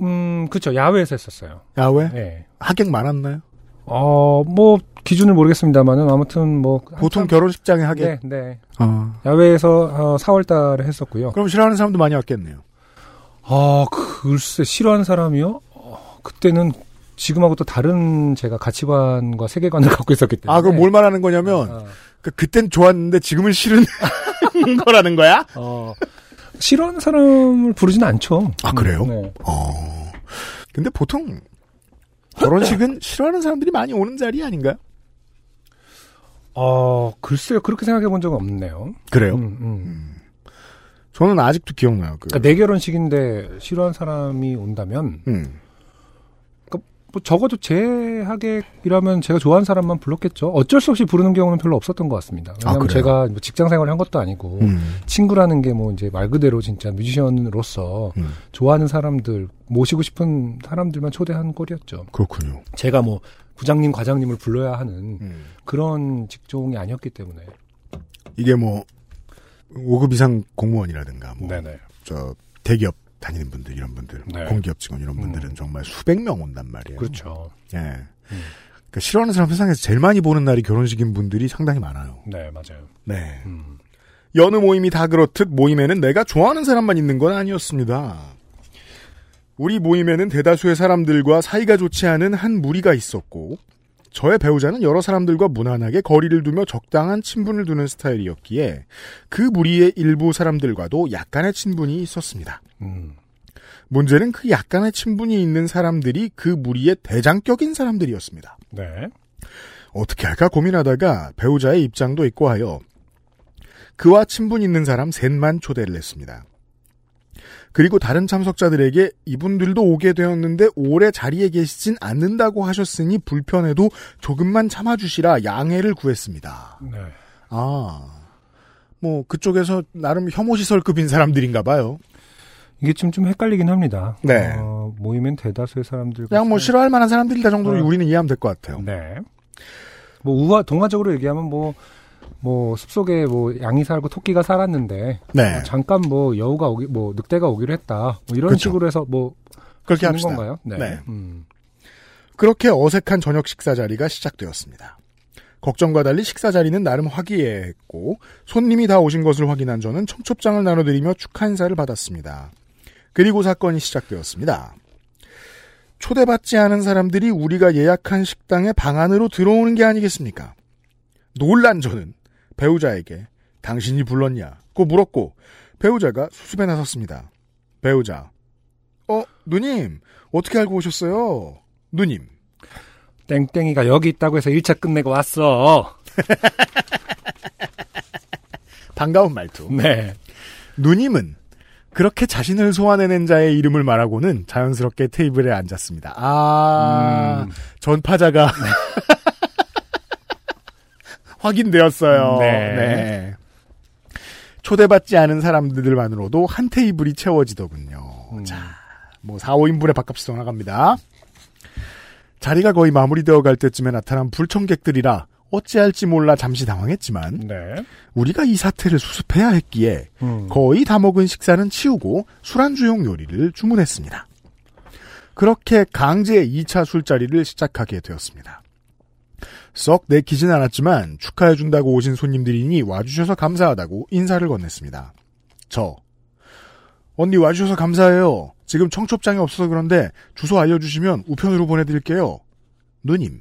음, 그쵸. 야외에서 했었어요. 야외? 네. 하객 많았나요? 어, 뭐, 기준을 모르겠습니다만은 아무튼 뭐. 보통 결혼식장에 하객. 네, 네. 아. 야외에서 어, 4월 달에 했었고요. 그럼 싫어하는 사람도 많이 왔겠네요. 아, 글쎄, 싫어하는 사람이요? 어, 그때는 지금하고 또 다른 제가 가치관과 세계관을 갖고 있었기 때문에. 아, 그럼 뭘 말하는 거냐면, 아, 그, 그땐 좋았는데 지금은 싫은 거라는 거야? 어, 싫어하는 사람을 부르진 않죠. 아, 그래요? 음, 네. 어. 근데 보통, 결혼식은 싫어하는 사람들이 많이 오는 자리 아닌가요? 어, 글쎄요. 그렇게 생각해 본 적은 없네요. 그래요? 음, 음. 저는 아직도 기억나요. 그, 그러니까 내 결혼식인데 싫어하는 사람이 온다면, 음. 뭐 적어도 제 하객이라면 제가 좋아하는 사람만 불렀겠죠. 어쩔 수 없이 부르는 경우는 별로 없었던 것 같습니다. 왜냐하면 아? 제가 뭐 직장 생활을 한 것도 아니고, 음. 친구라는 게 뭐 이제 말 그대로 진짜 뮤지션으로서 음. 좋아하는 사람들, 모시고 싶은 사람들만 초대한 꼴이었죠. 그렇군요. 제가 뭐 부장님, 과장님을 불러야 하는 음. 그런 직종이 아니었기 때문에. 이게 뭐, 5급 이상 공무원이라든가, 뭐, 네네. 저, 대기업 다니는 분들, 이런 분들, 네. 공기업 직원 이런 분들은 음. 정말 수백 명 온단 말이에요. 그렇죠. 예. 음. 그러니까 싫어하는 사람 세상에서 제일 많이 보는 날이 결혼식인 분들이 상당히 많아요. 네, 맞아요. 네. 음. 여느 모임이 다 그렇듯 모임에는 내가 좋아하는 사람만 있는 건 아니었습니다. 우리 모임에는 대다수의 사람들과 사이가 좋지 않은 한 무리가 있었고 저의 배우자는 여러 사람들과 무난하게 거리를 두며 적당한 친분을 두는 스타일이었기에 그 무리의 일부 사람들과도 약간의 친분이 있었습니다. 음. 문제는 그 약간의 친분이 있는 사람들이 그 무리의 대장격인 사람들이었습니다. 네. 어떻게 할까 고민하다가 배우자의 입장도 있고 하여 그와 친분 있는 사람 셋만 초대를 했습니다. 그리고 다른 참석자들에게 이분들도 오게 되었는데 오래 자리에 계시진 않는다고 하셨으니 불편해도 조금만 참아주시라 양해를 구했습니다. 네. 아, 뭐 그쪽에서 나름 혐오시설급인 사람들인가 봐요. 이게 좀, 좀 헷갈리긴 합니다. 네. 어, 모이면 대다수의 사람들과. 그냥 뭐 싫어할 만한 사람들이다 정도로 어. 우리는 이해하면 될 것 같아요. 네. 뭐, 우화, 동화적으로 얘기하면 뭐, 뭐, 숲속에 뭐, 양이 살고 토끼가 살았는데. 네. 뭐 잠깐 뭐, 여우가 오기, 뭐, 늑대가 오기로 했다. 뭐 이런 그렇죠. 식으로 해서 뭐, 그렇게 합시다. 건가요? 네. 네. 음. 그렇게 어색한 저녁 식사 자리가 시작되었습니다. 걱정과 달리 식사 자리는 나름 화기애애했고 손님이 다 오신 것을 확인한 저는 청첩장을 나눠드리며 축하 인사를 받았습니다. 그리고 사건이 시작되었습니다. 초대받지 않은 사람들이 우리가 예약한 식당에 방 안으로 들어오는 게 아니겠습니까? 놀란 저는 배우자에게 당신이 불렀냐고 물었고 배우자가 수습에 나섰습니다. 배우자, 어 누님 어떻게 알고 오셨어요? 누님 땡땡이가 여기 있다고 해서 1차 끝내고 왔어. 반가운 말투. 네. 누님은 그렇게 자신을 소환해낸 자의 이름을 말하고는 자연스럽게 테이블에 앉았습니다. 아, 음. 전파자가 확인되었어요. 네. 네. 초대받지 않은 사람들만으로도 한 테이블이 채워지더군요. 음. 자, 뭐 4, 5인분의 밥값이 더 나갑니다. 자리가 거의 마무리되어 갈 때쯤에 나타난 불청객들이라 어찌할지 몰라 잠시 당황했지만 네. 우리가 이 사태를 수습해야 했기에 음. 거의 다 먹은 식사는 치우고 술안주용 요리를 주문했습니다. 그렇게 강제 2차 술자리를 시작하게 되었습니다. 썩 내키진 않았지만 축하해준다고 오신 손님들이니 와주셔서 감사하다고 인사를 건넸습니다. 저, 언니 와주셔서 감사해요. 지금 청첩장이 없어서 그런데 주소 알려주시면 우편으로 보내드릴게요. 누님,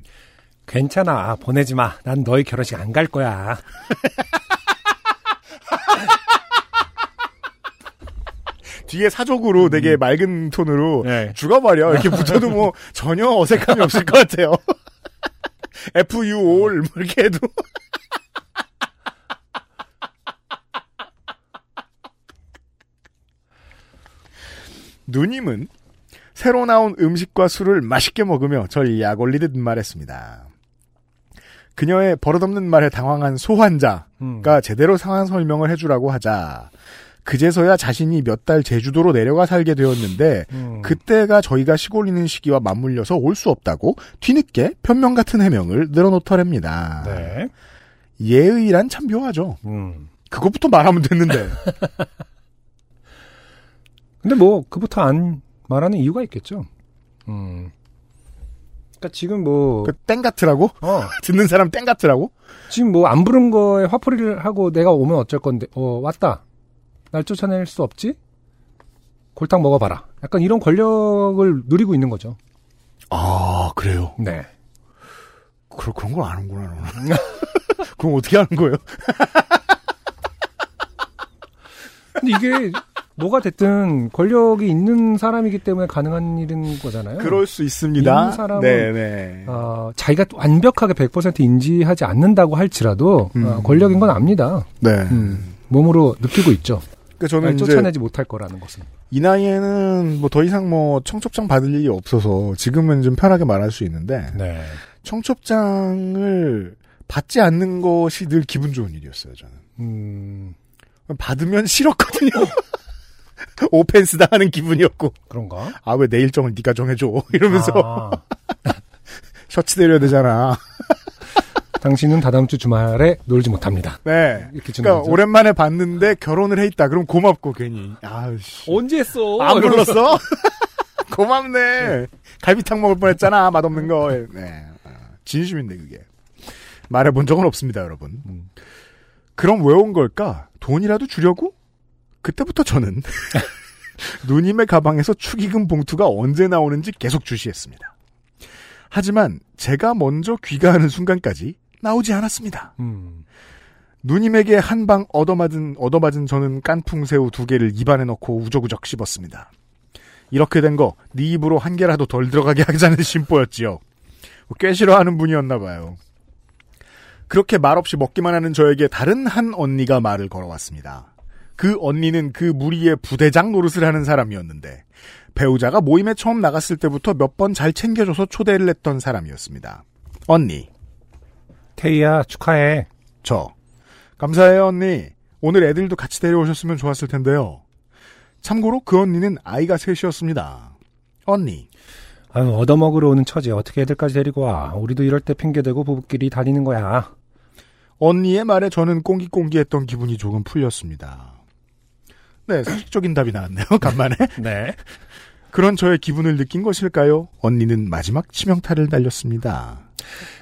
괜찮아. 보내지 마. 난 너희 결혼식 안 갈 거야. 뒤에 사족으로 되게 맑은 톤으로 네. 죽어버려. 이렇게 붙여도 뭐 전혀 어색함이 없을 것 같아요. FU all 뭐 이렇게 해도. 누님은 새로 나온 음식과 술을 맛있게 먹으며 절 약 올리듯 말했습니다. 그녀의 버릇없는 말에 당황한 소환자가 음. 제대로 상황 설명을 해주라고 하자 그제서야 자신이 몇 달 제주도로 내려가 살게 되었는데 음. 그때가 저희가 시골이는 시기와 맞물려서 올 수 없다고 뒤늦게 변명 같은 해명을 늘어놓더랍니다. 네. 예의란 참 묘하죠. 음. 그것부터 말하면 됐는데. 근데 뭐 그부터 안 말하는 이유가 있겠죠. 음. 그러니까 지금 뭐 그 땡 같으라고? 어, 듣는 사람 땡 같으라고? 지금 뭐 안 부른 거에 화풀이를 하고 내가 오면 어쩔 건데 어 왔다. 날 쫓아낼 수 없지? 골탕 먹어봐라. 약간 이런 권력을 누리고 있는 거죠. 아, 그래요. 네. 그, 그런 걸 아는구나, 너는. 그럼 어떻게 하는 거예요? 근데 이게 뭐가 됐든 권력이 있는 사람이기 때문에 가능한 일인 거잖아요. 그럴 수 있습니다. 있는 사람은- 네네. 어, 자기가 완벽하게 100% 인지하지 않는다고 할지라도 음. 어, 권력인 건 압니다. 네. 음, 몸으로 느끼고 있죠. 그 저는 쫓아내지 못할 거라는 것은. 이 나이에는 뭐 더 이상 뭐 청첩장 받을 일이 없어서 지금은 좀 편하게 말할 수 있는데 네. 청첩장을 받지 않는 것이 늘 기분 좋은 일이었어요, 저는. 음, 받으면 싫었거든요. 오펜스 당하는 기분이었고. 그런가? 아, 왜 내 일정을 네가 정해줘. 이러면서 아, 셔츠 내려야 되잖아. 당신은 다다음 주 주말에 놀지 못합니다. 네. 이렇게 주는 그러니까 거죠. 오랜만에 봤는데 결혼을 해 있다. 그럼 고맙고 괜히. 아씨. 언제 했어? 안 불렀어? 고맙네. 갈비탕 먹을 뻔했잖아. 맛없는 거. 네. 아, 진심인데 그게. 말해본 적은 없습니다, 여러분. 음. 그럼 왜 온 걸까? 돈이라도 주려고? 그때부터 저는 누님의 가방에서 축의금 봉투가 언제 나오는지 계속 주시했습니다. 하지만 제가 먼저 귀가하는 순간까지 나오지 않았습니다. 음. 누님에게 한 방 얻어맞은 얻어맞은 저는 깐풍새우 두 개를 입안에 넣고 우적우적 씹었습니다. 이렇게 된 거 네 입으로 한 개라도 덜 들어가게 하자는 심보였지요. 꽤 싫어하는 분이었나 봐요. 그렇게 말없이 먹기만 하는 저에게 다른 한 언니가 말을 걸어왔습니다. 그 언니는 그 무리의 부대장 노릇을 하는 사람이었는데 배우자가 모임에 처음 나갔을 때부터 몇 번 잘 챙겨줘서 초대를 했던 사람이었습니다. 언니, 태희야 축하해. 저. 감사해요, 언니. 오늘 애들도 같이 데려오셨으면 좋았을 텐데요. 참고로 그 언니는 아이가 셋이었습니다. 언니, 아유 얻어먹으러 오는 처지 어떻게 애들까지 데리고 와. 우리도 이럴 때 핑계대고 부부끼리 다니는 거야. 언니의 말에 저는 꽁기꽁기했던 기분이 조금 풀렸습니다. 네, 상식적인 답이 나왔네요, 간만에. 네. 그런 저의 기분을 느낀 것일까요? 언니는 마지막 치명타를 날렸습니다.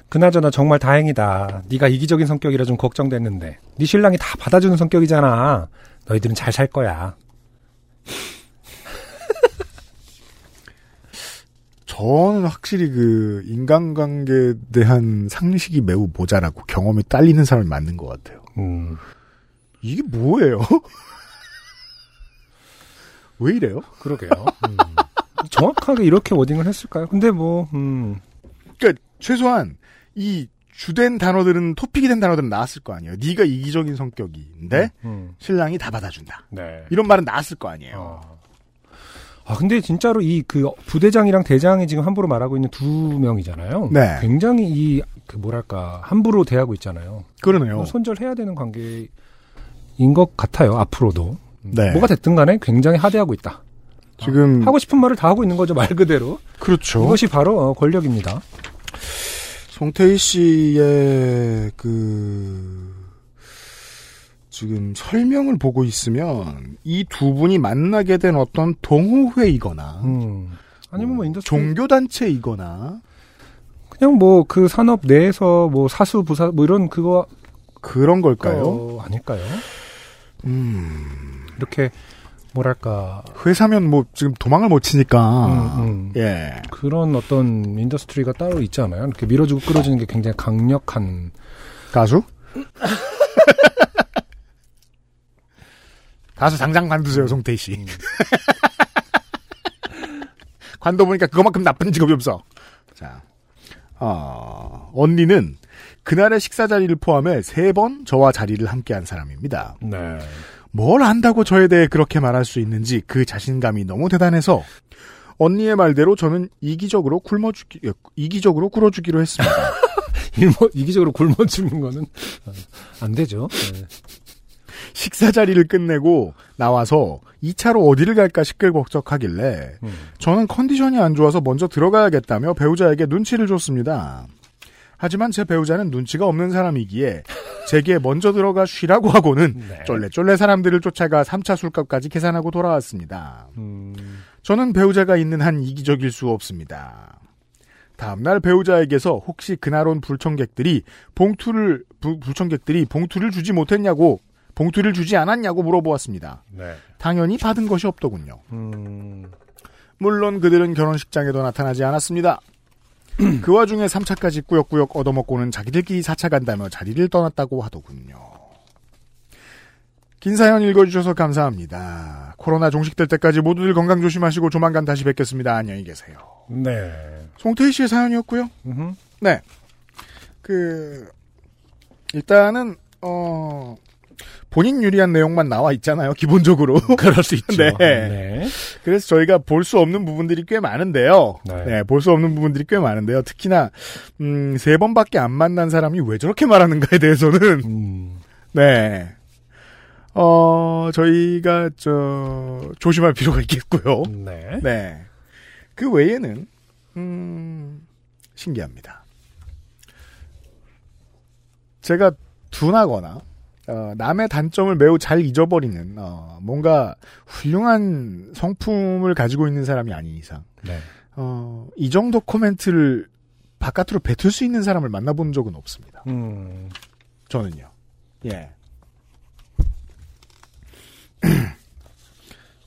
그나저나 정말 다행이다. 네가 이기적인 성격이라 좀 걱정됐는데. 네 신랑이 다 받아주는 성격이잖아. 너희들은 잘 살 거야. 저는 확실히 그 인간관계에 대한 상식이 매우 모자라고 경험이 딸리는 사람이 맞는 것 같아요. 음. 이게 뭐예요? 왜 이래요? 그러게요. 음. 정확하게 이렇게 워딩을 했을까요? 근데 뭐, 음. 그러니까 최소한 이 주된 단어들은 토픽이 된 단어들은 나왔을 거 아니에요. 네가 이기적인 성격인데 음. 신랑이 다 받아준다. 네. 이런 말은 나왔을 거 아니에요. 어. 아, 근데 진짜로 이 그 부대장이랑 대장이 지금 함부로 말하고 있는 두 명이잖아요. 네. 굉장히 이, 그 뭐랄까, 함부로 대하고 있잖아요. 그러네요. 뭐 손절해야 되는 관계인 것 같아요, 앞으로도. 음, 네. 뭐가 됐든 간에 굉장히 하대하고 있다. 지금 하고 싶은 말을 다 하고 있는 거죠, 말 그대로. 그렇죠. 이것이 바로 어, 권력입니다. 송태희 씨의 그 지금 설명을 보고 있으면 이 두 분이 만나게 된 어떤 동호회이거나 음. 아니면 뭐 industry 종교 단체이거나 그냥 뭐 그 산업 내에서 뭐 사수 부사 뭐 이런 그거 그런 걸까요? 어, 아닐까요? 음, 이렇게 뭐랄까 회사면 뭐 지금 도망을 못 치니까 음, 음. 예 그런 어떤 industry가 따로 있지 않아요? 이렇게 밀어주고 끌어주는 게 굉장히 강력한 가수 가수 당장 관두세요 송태희 씨 음. 관둬 보니까 그거만큼 나쁜 직업이 없어 자 어, 언니는 그날의 식사 자리를 포함해 세 번 저와 자리를 함께한 사람입니다. 네. 뭘 안다고 저에 대해 그렇게 말할 수 있는지 그 자신감이 너무 대단해서 언니의 말대로 저는 이기적으로 굶어주기 예, 이기적으로 꿇어주기로 했습니다. 일모, 이기적으로 굶어주는 거는 어, 안 되죠. 네. 식사 자리를 끝내고 나와서 2차로 어디를 갈까 시끌벅적하길래 음. 저는 컨디션이 안 좋아서 먼저 들어가야겠다며 배우자에게 눈치를 줬습니다. 하지만 제 배우자는 눈치가 없는 사람이기에 제게 먼저 들어가 쉬라고 하고는 네. 쫄래쫄래 사람들을 쫓아가 3차 술값까지 계산하고 돌아왔습니다. 음, 저는 배우자가 있는 한 이기적일 수 없습니다. 다음날 배우자에게서 혹시 그날 온 불청객들이 봉투를 부- 불청객들이 봉투를 주지 못했냐고 봉투를 주지 않았냐고 물어보았습니다. 네. 당연히 받은 것이 없더군요. 음, 물론 그들은 결혼식장에도 나타나지 않았습니다. 그 와중에 3차까지 꾸역꾸역 얻어먹고는 자기들끼리 4차 간다며 자리를 떠났다고 하더군요. 긴 사연 읽어주셔서 감사합니다. 코로나 종식될 때까지 모두들 건강 조심하시고 조만간 다시 뵙겠습니다. 안녕히 계세요. 네. 송태희 씨의 사연이었고요. 음흠. 네. 그 일단은 어 본인 유리한 내용만 나와 있잖아요. 기본적으로. 그럴 수 있죠. 네. 네. 그래서 저희가 볼 수 없는 부분들이 꽤 많은데요. 네. 네, 볼 수 없는 부분들이 꽤 많은데요. 특히나 음, 세 번밖에 안 만난 사람이 왜 저렇게 말하는가에 대해서는 음, 네. 어, 저희가 저 조심할 필요가 있겠고요. 네. 네. 그 외에는 음, 신기합니다. 제가 둔하거나 어, 남의 단점을 매우 잘 잊어버리는 어, 뭔가 훌륭한 성품을 가지고 있는 사람이 아닌 이상 네. 어, 이 정도 코멘트를 바깥으로 뱉을 수 있는 사람을 만나본 적은 없습니다. 음, 저는요. 예.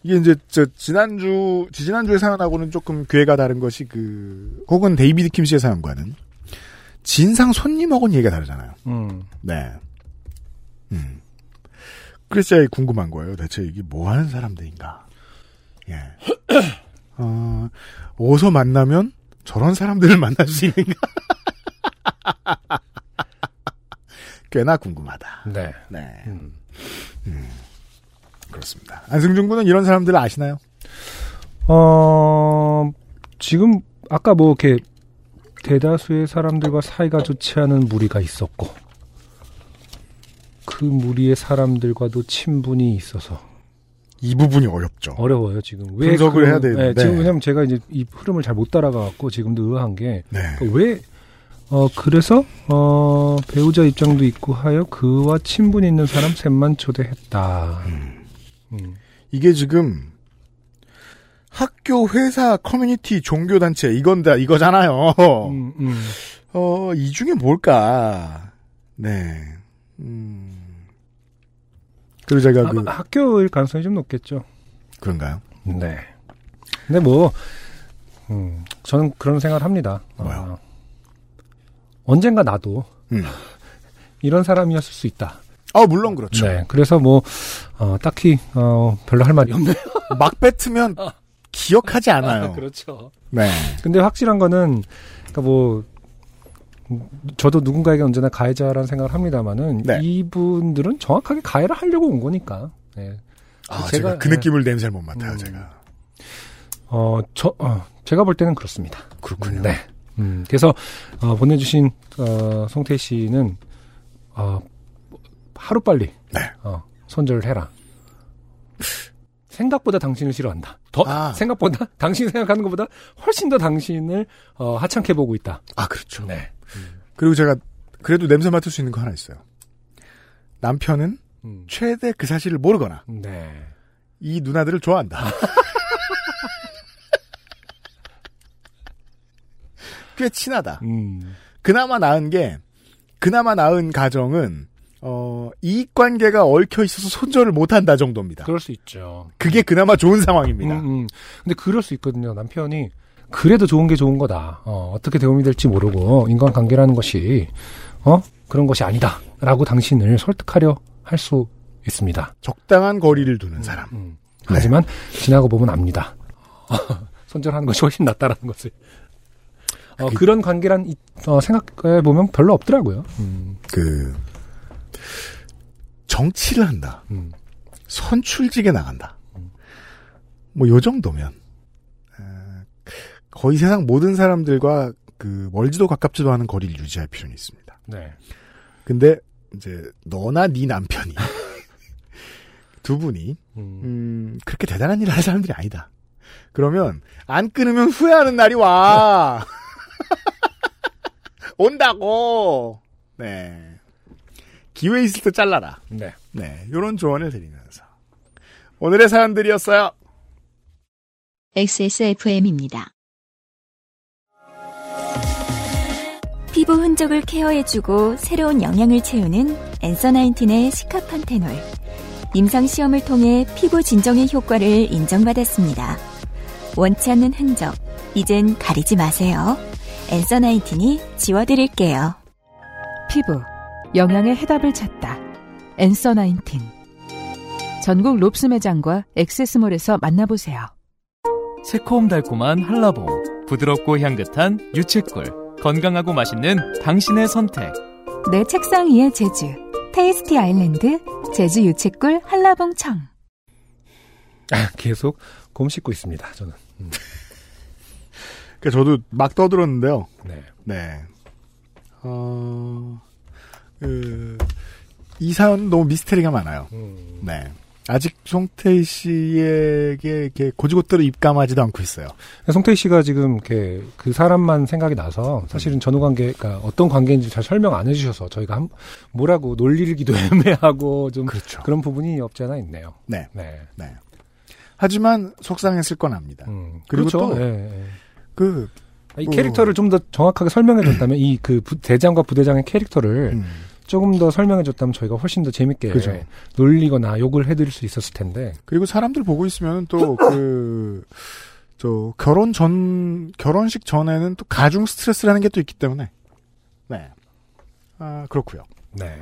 이게 이제 저 지난주 지지난주의 사연하고는 조금 궤가 다른 것이 그 혹은 데이비드 킴 씨의 사연과는 진상 손님하고는 얘기가 다르잖아요. 음. 네. 음. 그래서 제가 궁금한 거예요. 대체 이게 뭐 하는 사람들인가? 예. 어, 어디서 만나면 저런 사람들을 만날 수 있는가? 꽤나 궁금하다. 네. 네. 음. 음. 그렇습니다. 안승준 군은 이런 사람들을 아시나요? 어, 지금, 아까 뭐, 이렇게, 대다수의 사람들과 사이가 좋지 않은 무리가 있었고, 그 무리의 사람들과도 친분이 있어서. 이 부분이 어렵죠. 어려워요, 지금. 왜 분석을 그- 해야 되는데. 네, 지금 왜냐면 제가 이제 이 흐름을 잘 못 따라가갖고 지금도 의아한 게, 네. 그 왜, 어, 그래서, 어, 배우자 입장도 있고 하여 그와 친분이 있는 사람 셋만 초대했다. 음. 이게 지금 학교, 회사, 커뮤니티, 종교 단체 이건다 이거잖아요. 음, 음. 어, 이 중에 뭘까? 네. 음. 그리고 제가 그 학교일 가능성이 좀 높겠죠. 그런가요? 네. 근데 뭐, 음, 저는 그런 생각을 합니다. 뭐요? 어, 언젠가 나도 음. 이런 사람이었을 수 있다. 아, 물론 그렇죠. 네. 그래서 뭐, 어, 딱히, 어, 별로 할 말이 없네요. 막 뱉으면 기억하지 않아요. 그렇죠. 네. 근데 확실한 거는, 그니까 뭐, 음, 저도 누군가에게 언제나 가해자라는 생각을 합니다만은, 네. 이분들은 정확하게 가해를 하려고 온 거니까. 네. 아, 제가- 제가, 그 네. 느낌을 냄새를 못 맡아요, 음. 제가. 어, 저, 어, 제가 볼 때는 그렇습니다. 그렇군요. 네. 음, 그래서, 어, 보내주신, 어, 송태 씨는, 어, 하루빨리, 네. 어, 손절을 해라. 생각보다 당신을 싫어한다. 더, 아. 생각보다, 당신이 생각하는 것보다 훨씬 더 당신을, 어, 하찮게 보고 있다. 아, 그렇죠. 네. 그리고 제가 그래도 냄새 맡을 수 있는 거 하나 있어요. 남편은 음, 최대 그 사실을 모르거나 네. 이 누나들을 좋아한다. 꽤 친하다. 음, 그나마 나은 게 그나마 나은 가정은 어, 이익 관계가 얽혀 있어서 손절을 못 한다 정도입니다. 그럴 수 있죠. 그게 그나마 좋은 상황입니다. 음, 음. 근데 그럴 수 있거든요. 남편이 그래도 좋은 게 좋은 거다. 어, 떻게 도움이 될지 모르고 인간관계라는 것이 어 그런 것이 아니다라고 당신을 설득하려 할 수 있습니다. 적당한 거리를 두는 사람. 음. 네. 하지만 지나고 보면 압니다. 손절하는 것이 훨씬 낫다라는 것을. 어, 그게- 그런 관계란 이- 어, 생각해 보면 별로 없더라고요. 음, 그 정치를 한다. 음. 선출직에 나간다. 뭐 요 정도면 에, 거의 세상 모든 사람들과 그 멀지도 가깝지도 않은 거리를 유지할 필요는 있습니다. 네. 근데 이제 너나 네 남편이 두 분이 음. 음, 그렇게 대단한 일을 할 사람들이 아니다. 그러면 안 끊으면 후회하는 날이 와. 온다고. 네. 기회 있을 때 잘라라. 네. 네. 요런 조언을 드리면서 오늘의 사연들이었어요. XSFM입니다. 피부 흔적을 케어해주고 새로운 영양을 채우는 엔서 나인틴의 시카판테놀. 임상 시험을 통해 피부 진정의 효과를 인정받았습니다. 원치 않는 흔적, 이젠 가리지 마세요. 엔서 나인틴이 지워드릴게요. 피부 영양의 해답을 찾다. 엔서 나인틴 전국 롭스 매장과 액세스몰에서 만나보세요. 새콤달콤한 한라봉, 부드럽고 향긋한 유채꿀, 건강하고 맛있는 당신의 선택. 내 책상 위의 제주 테이스티 아일랜드 제주 유채꿀 한라봉청 계속 곰 씹고 있습니다. 저는. 음. 그 저도 막 떠들었는데요. 네. 네. 어, 그, 이 사연 너무 미스테리가 많아요. 음. 네. 아직 송태희 씨에게 이렇게 고지고대로 입감하지도 않고 있어요. 송태희 씨가 지금 이렇게 그 사람만 생각이 나서 사실은 전후 관계가 어떤 관계인지 잘 설명 안 해주셔서 저희가 한, 뭐라고 논리기도 애매하고 좀 그렇죠. 그런 부분이 없지 않아 있네요. 네. 네. 네. 하지만 속상했을 건 압니다. 음, 그리고 그렇죠. 또 예, 예. 그, 이 뭐- 캐릭터를 좀 더 정확하게 설명해줬다면 이 그 대장과 부대장의 캐릭터를 음, 조금 더 설명해 줬다면 저희가 훨씬 더 재밌게 그죠. 놀리거나 욕을 해드릴 수 있었을 텐데. 그리고 사람들 보고 있으면 또 그, 저, 결혼 전, 결혼식 전에는 또 가중 스트레스라는 게 또 있기 때문에. 네. 아, 그렇고요 네.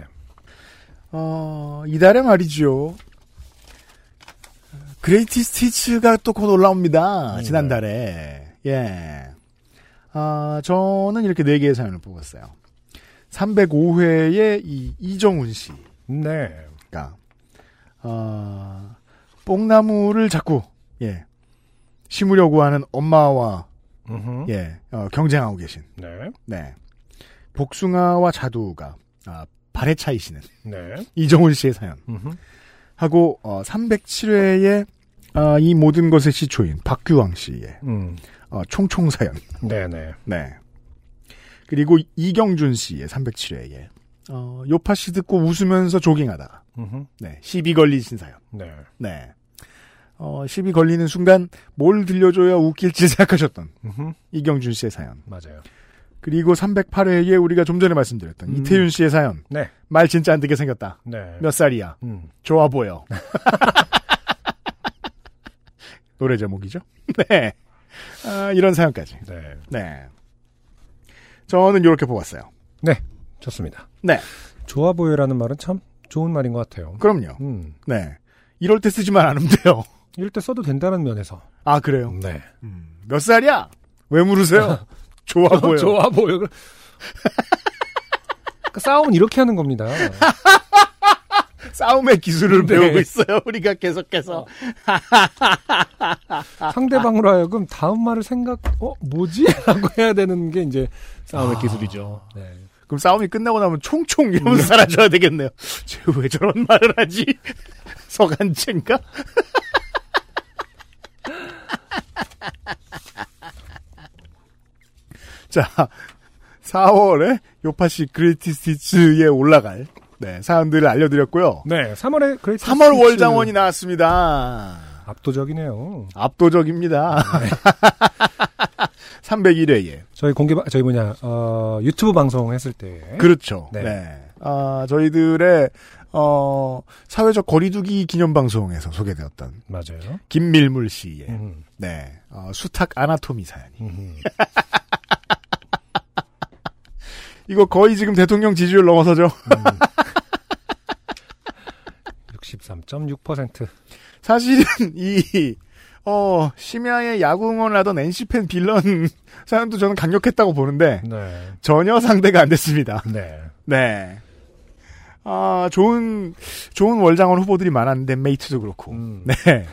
어, 이달에 말이죠. 그레이티 스티치가 또 곧 올라옵니다. 음, 지난달에. 예. 아, 저는 이렇게 네 개의 사연을 뽑았어요. 305회의 이 이정훈 씨. 네. 가, 어, 뽕나무를 자꾸, 예, 심으려고 하는 엄마와, 음흠. 예, 어, 경쟁하고 계신, 네. 네. 복숭아와 자두가, 아, 발에 차이시는 네. 이정훈 씨의 사연. 음흠. 하고, 어, 307회의, 아, 이 모든 것의 시초인 박규왕 씨의, 음. 어, 총총 사연. 네네. 네. 그리고 이경준 씨의 307회에, 어, 요파 씨 듣고 웃으면서 조깅하다가, 음흠. 네, 시비 걸리신 사연. 네. 네. 어, 시비 걸리는 순간 뭘 들려줘야 웃길지 생각하셨던 음흠. 이경준 씨의 사연. 맞아요. 그리고 308회에 우리가 좀 전에 말씀드렸던 음. 이태윤 씨의 사연. 네. 말 진짜 안 듣게 생겼다. 네. 몇 살이야? 음. 좋아 보여. 노래 제목이죠? 네. 아, 이런 사연까지. 네. 네. 저는 이렇게 뽑았어요. 네. 좋습니다. 네. 좋아 보여라는 말은 참 좋은 말인 것 같아요. 그럼요. 음. 네. 이럴 때 쓰지만 않으면 돼요. 이럴 때 써도 된다는 면에서. 아, 그래요? 네. 몇 살이야? 왜 물으세요? 좋아 보여. 좋아 보여. 그러니까 싸움은 이렇게 하는 겁니다. 싸움의 기술을 네. 배우고 있어요. 우리가 계속해서. 상대방으로 하여금 다음 말을 생각, 어, 뭐지? 라고 해야 되는 게 이제 싸움의 기술이죠. 네. 그럼 싸움이 끝나고 나면 총총 이러면서 사라져야 되겠네요. 쟤왜 저런 말을 하지? 서간체인가? 자, 4월에 요팟시 great speech에 올라갈 네, 사연들을 알려드렸고요. 네, 3월에 great 3월 스피치. 월장원이 나왔습니다. 압도적이네요. 압도적입니다. 301회에. 저희 공개, 방- 저희 뭐냐, 어, 유튜브 방송 했을 때. 그렇죠. 네. 네. 아, 저희들의, 어, 사회적 거리두기 기념 방송에서 소개되었던 맞아요. 김밀물 씨의, 음. 네, 어, 수탉 아나토미 사연이. 음. 이거 거의 지금 대통령 지지율 넘어서죠? 63.6%. 사실은 이, 어, 심야에 야구 응원을 하던 NC팬 빌런 사연도 저는 강력했다고 보는데, 네. 전혀 상대가 안 됐습니다. 네. 네. 아, 좋은, 좋은 월장원 후보들이 많았는데, 메이트도 그렇고. 음. 네.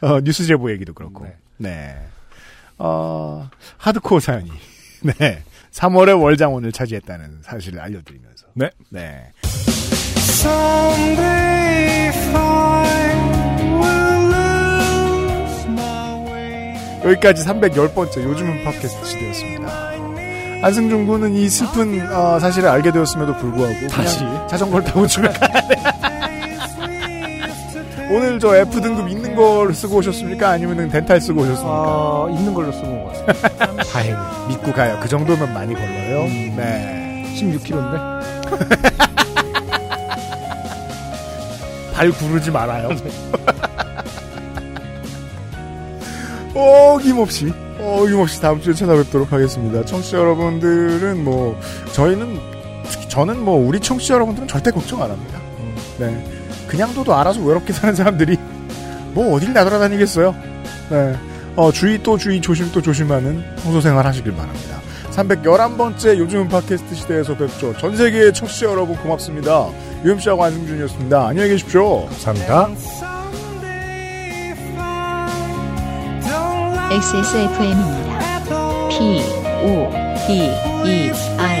어, 뉴스 제보 얘기도 그렇고. 네. 네. 어, 하드코어 사연이. 네. 3월에 월장원을 차지했다는 사실을 알려드리면서. 네. 네. 여기까지 310번째 요즘은 팟캐스트 시대였습니다. 안승준 군은 이 슬픈 어, 사실을 알게 되었음에도 불구하고 다시? 자전거를 타고 집에 가야 돼. 오늘 저 F 등급 있는 걸 쓰고 오셨습니까? 아니면 덴탈 쓰고 오셨습니까? 어, 있는 걸로 쓰고 온 것 같습니다. 다행히. 믿고 가요. 그 정도면 많이 걸려요. 음. 네. 16kg인데? 발 구르지 말아요. 어김없이 어김없이 다음 주에 찾아뵙도록 하겠습니다. 청취자 여러분들은 뭐 저희는 특히 저는 뭐 우리 청취자 여러분들은 절대 걱정 안 합니다. 네. 그냥 둬도 알아서 외롭게 사는 사람들이 뭐 어딜 나돌아다니겠어요. 네. 어, 주의 또 주의 조심 또 조심하는 평소 생활 하시길 바랍니다. 311번째 요즘 팟캐스트 시대에서 뵙죠. 전 세계의 청취자 여러분 고맙습니다. 유엠씨하고 안승준이었습니다. 안녕히 계십시오. 감사합니다. XSFM입니다. P, O, D, E, R,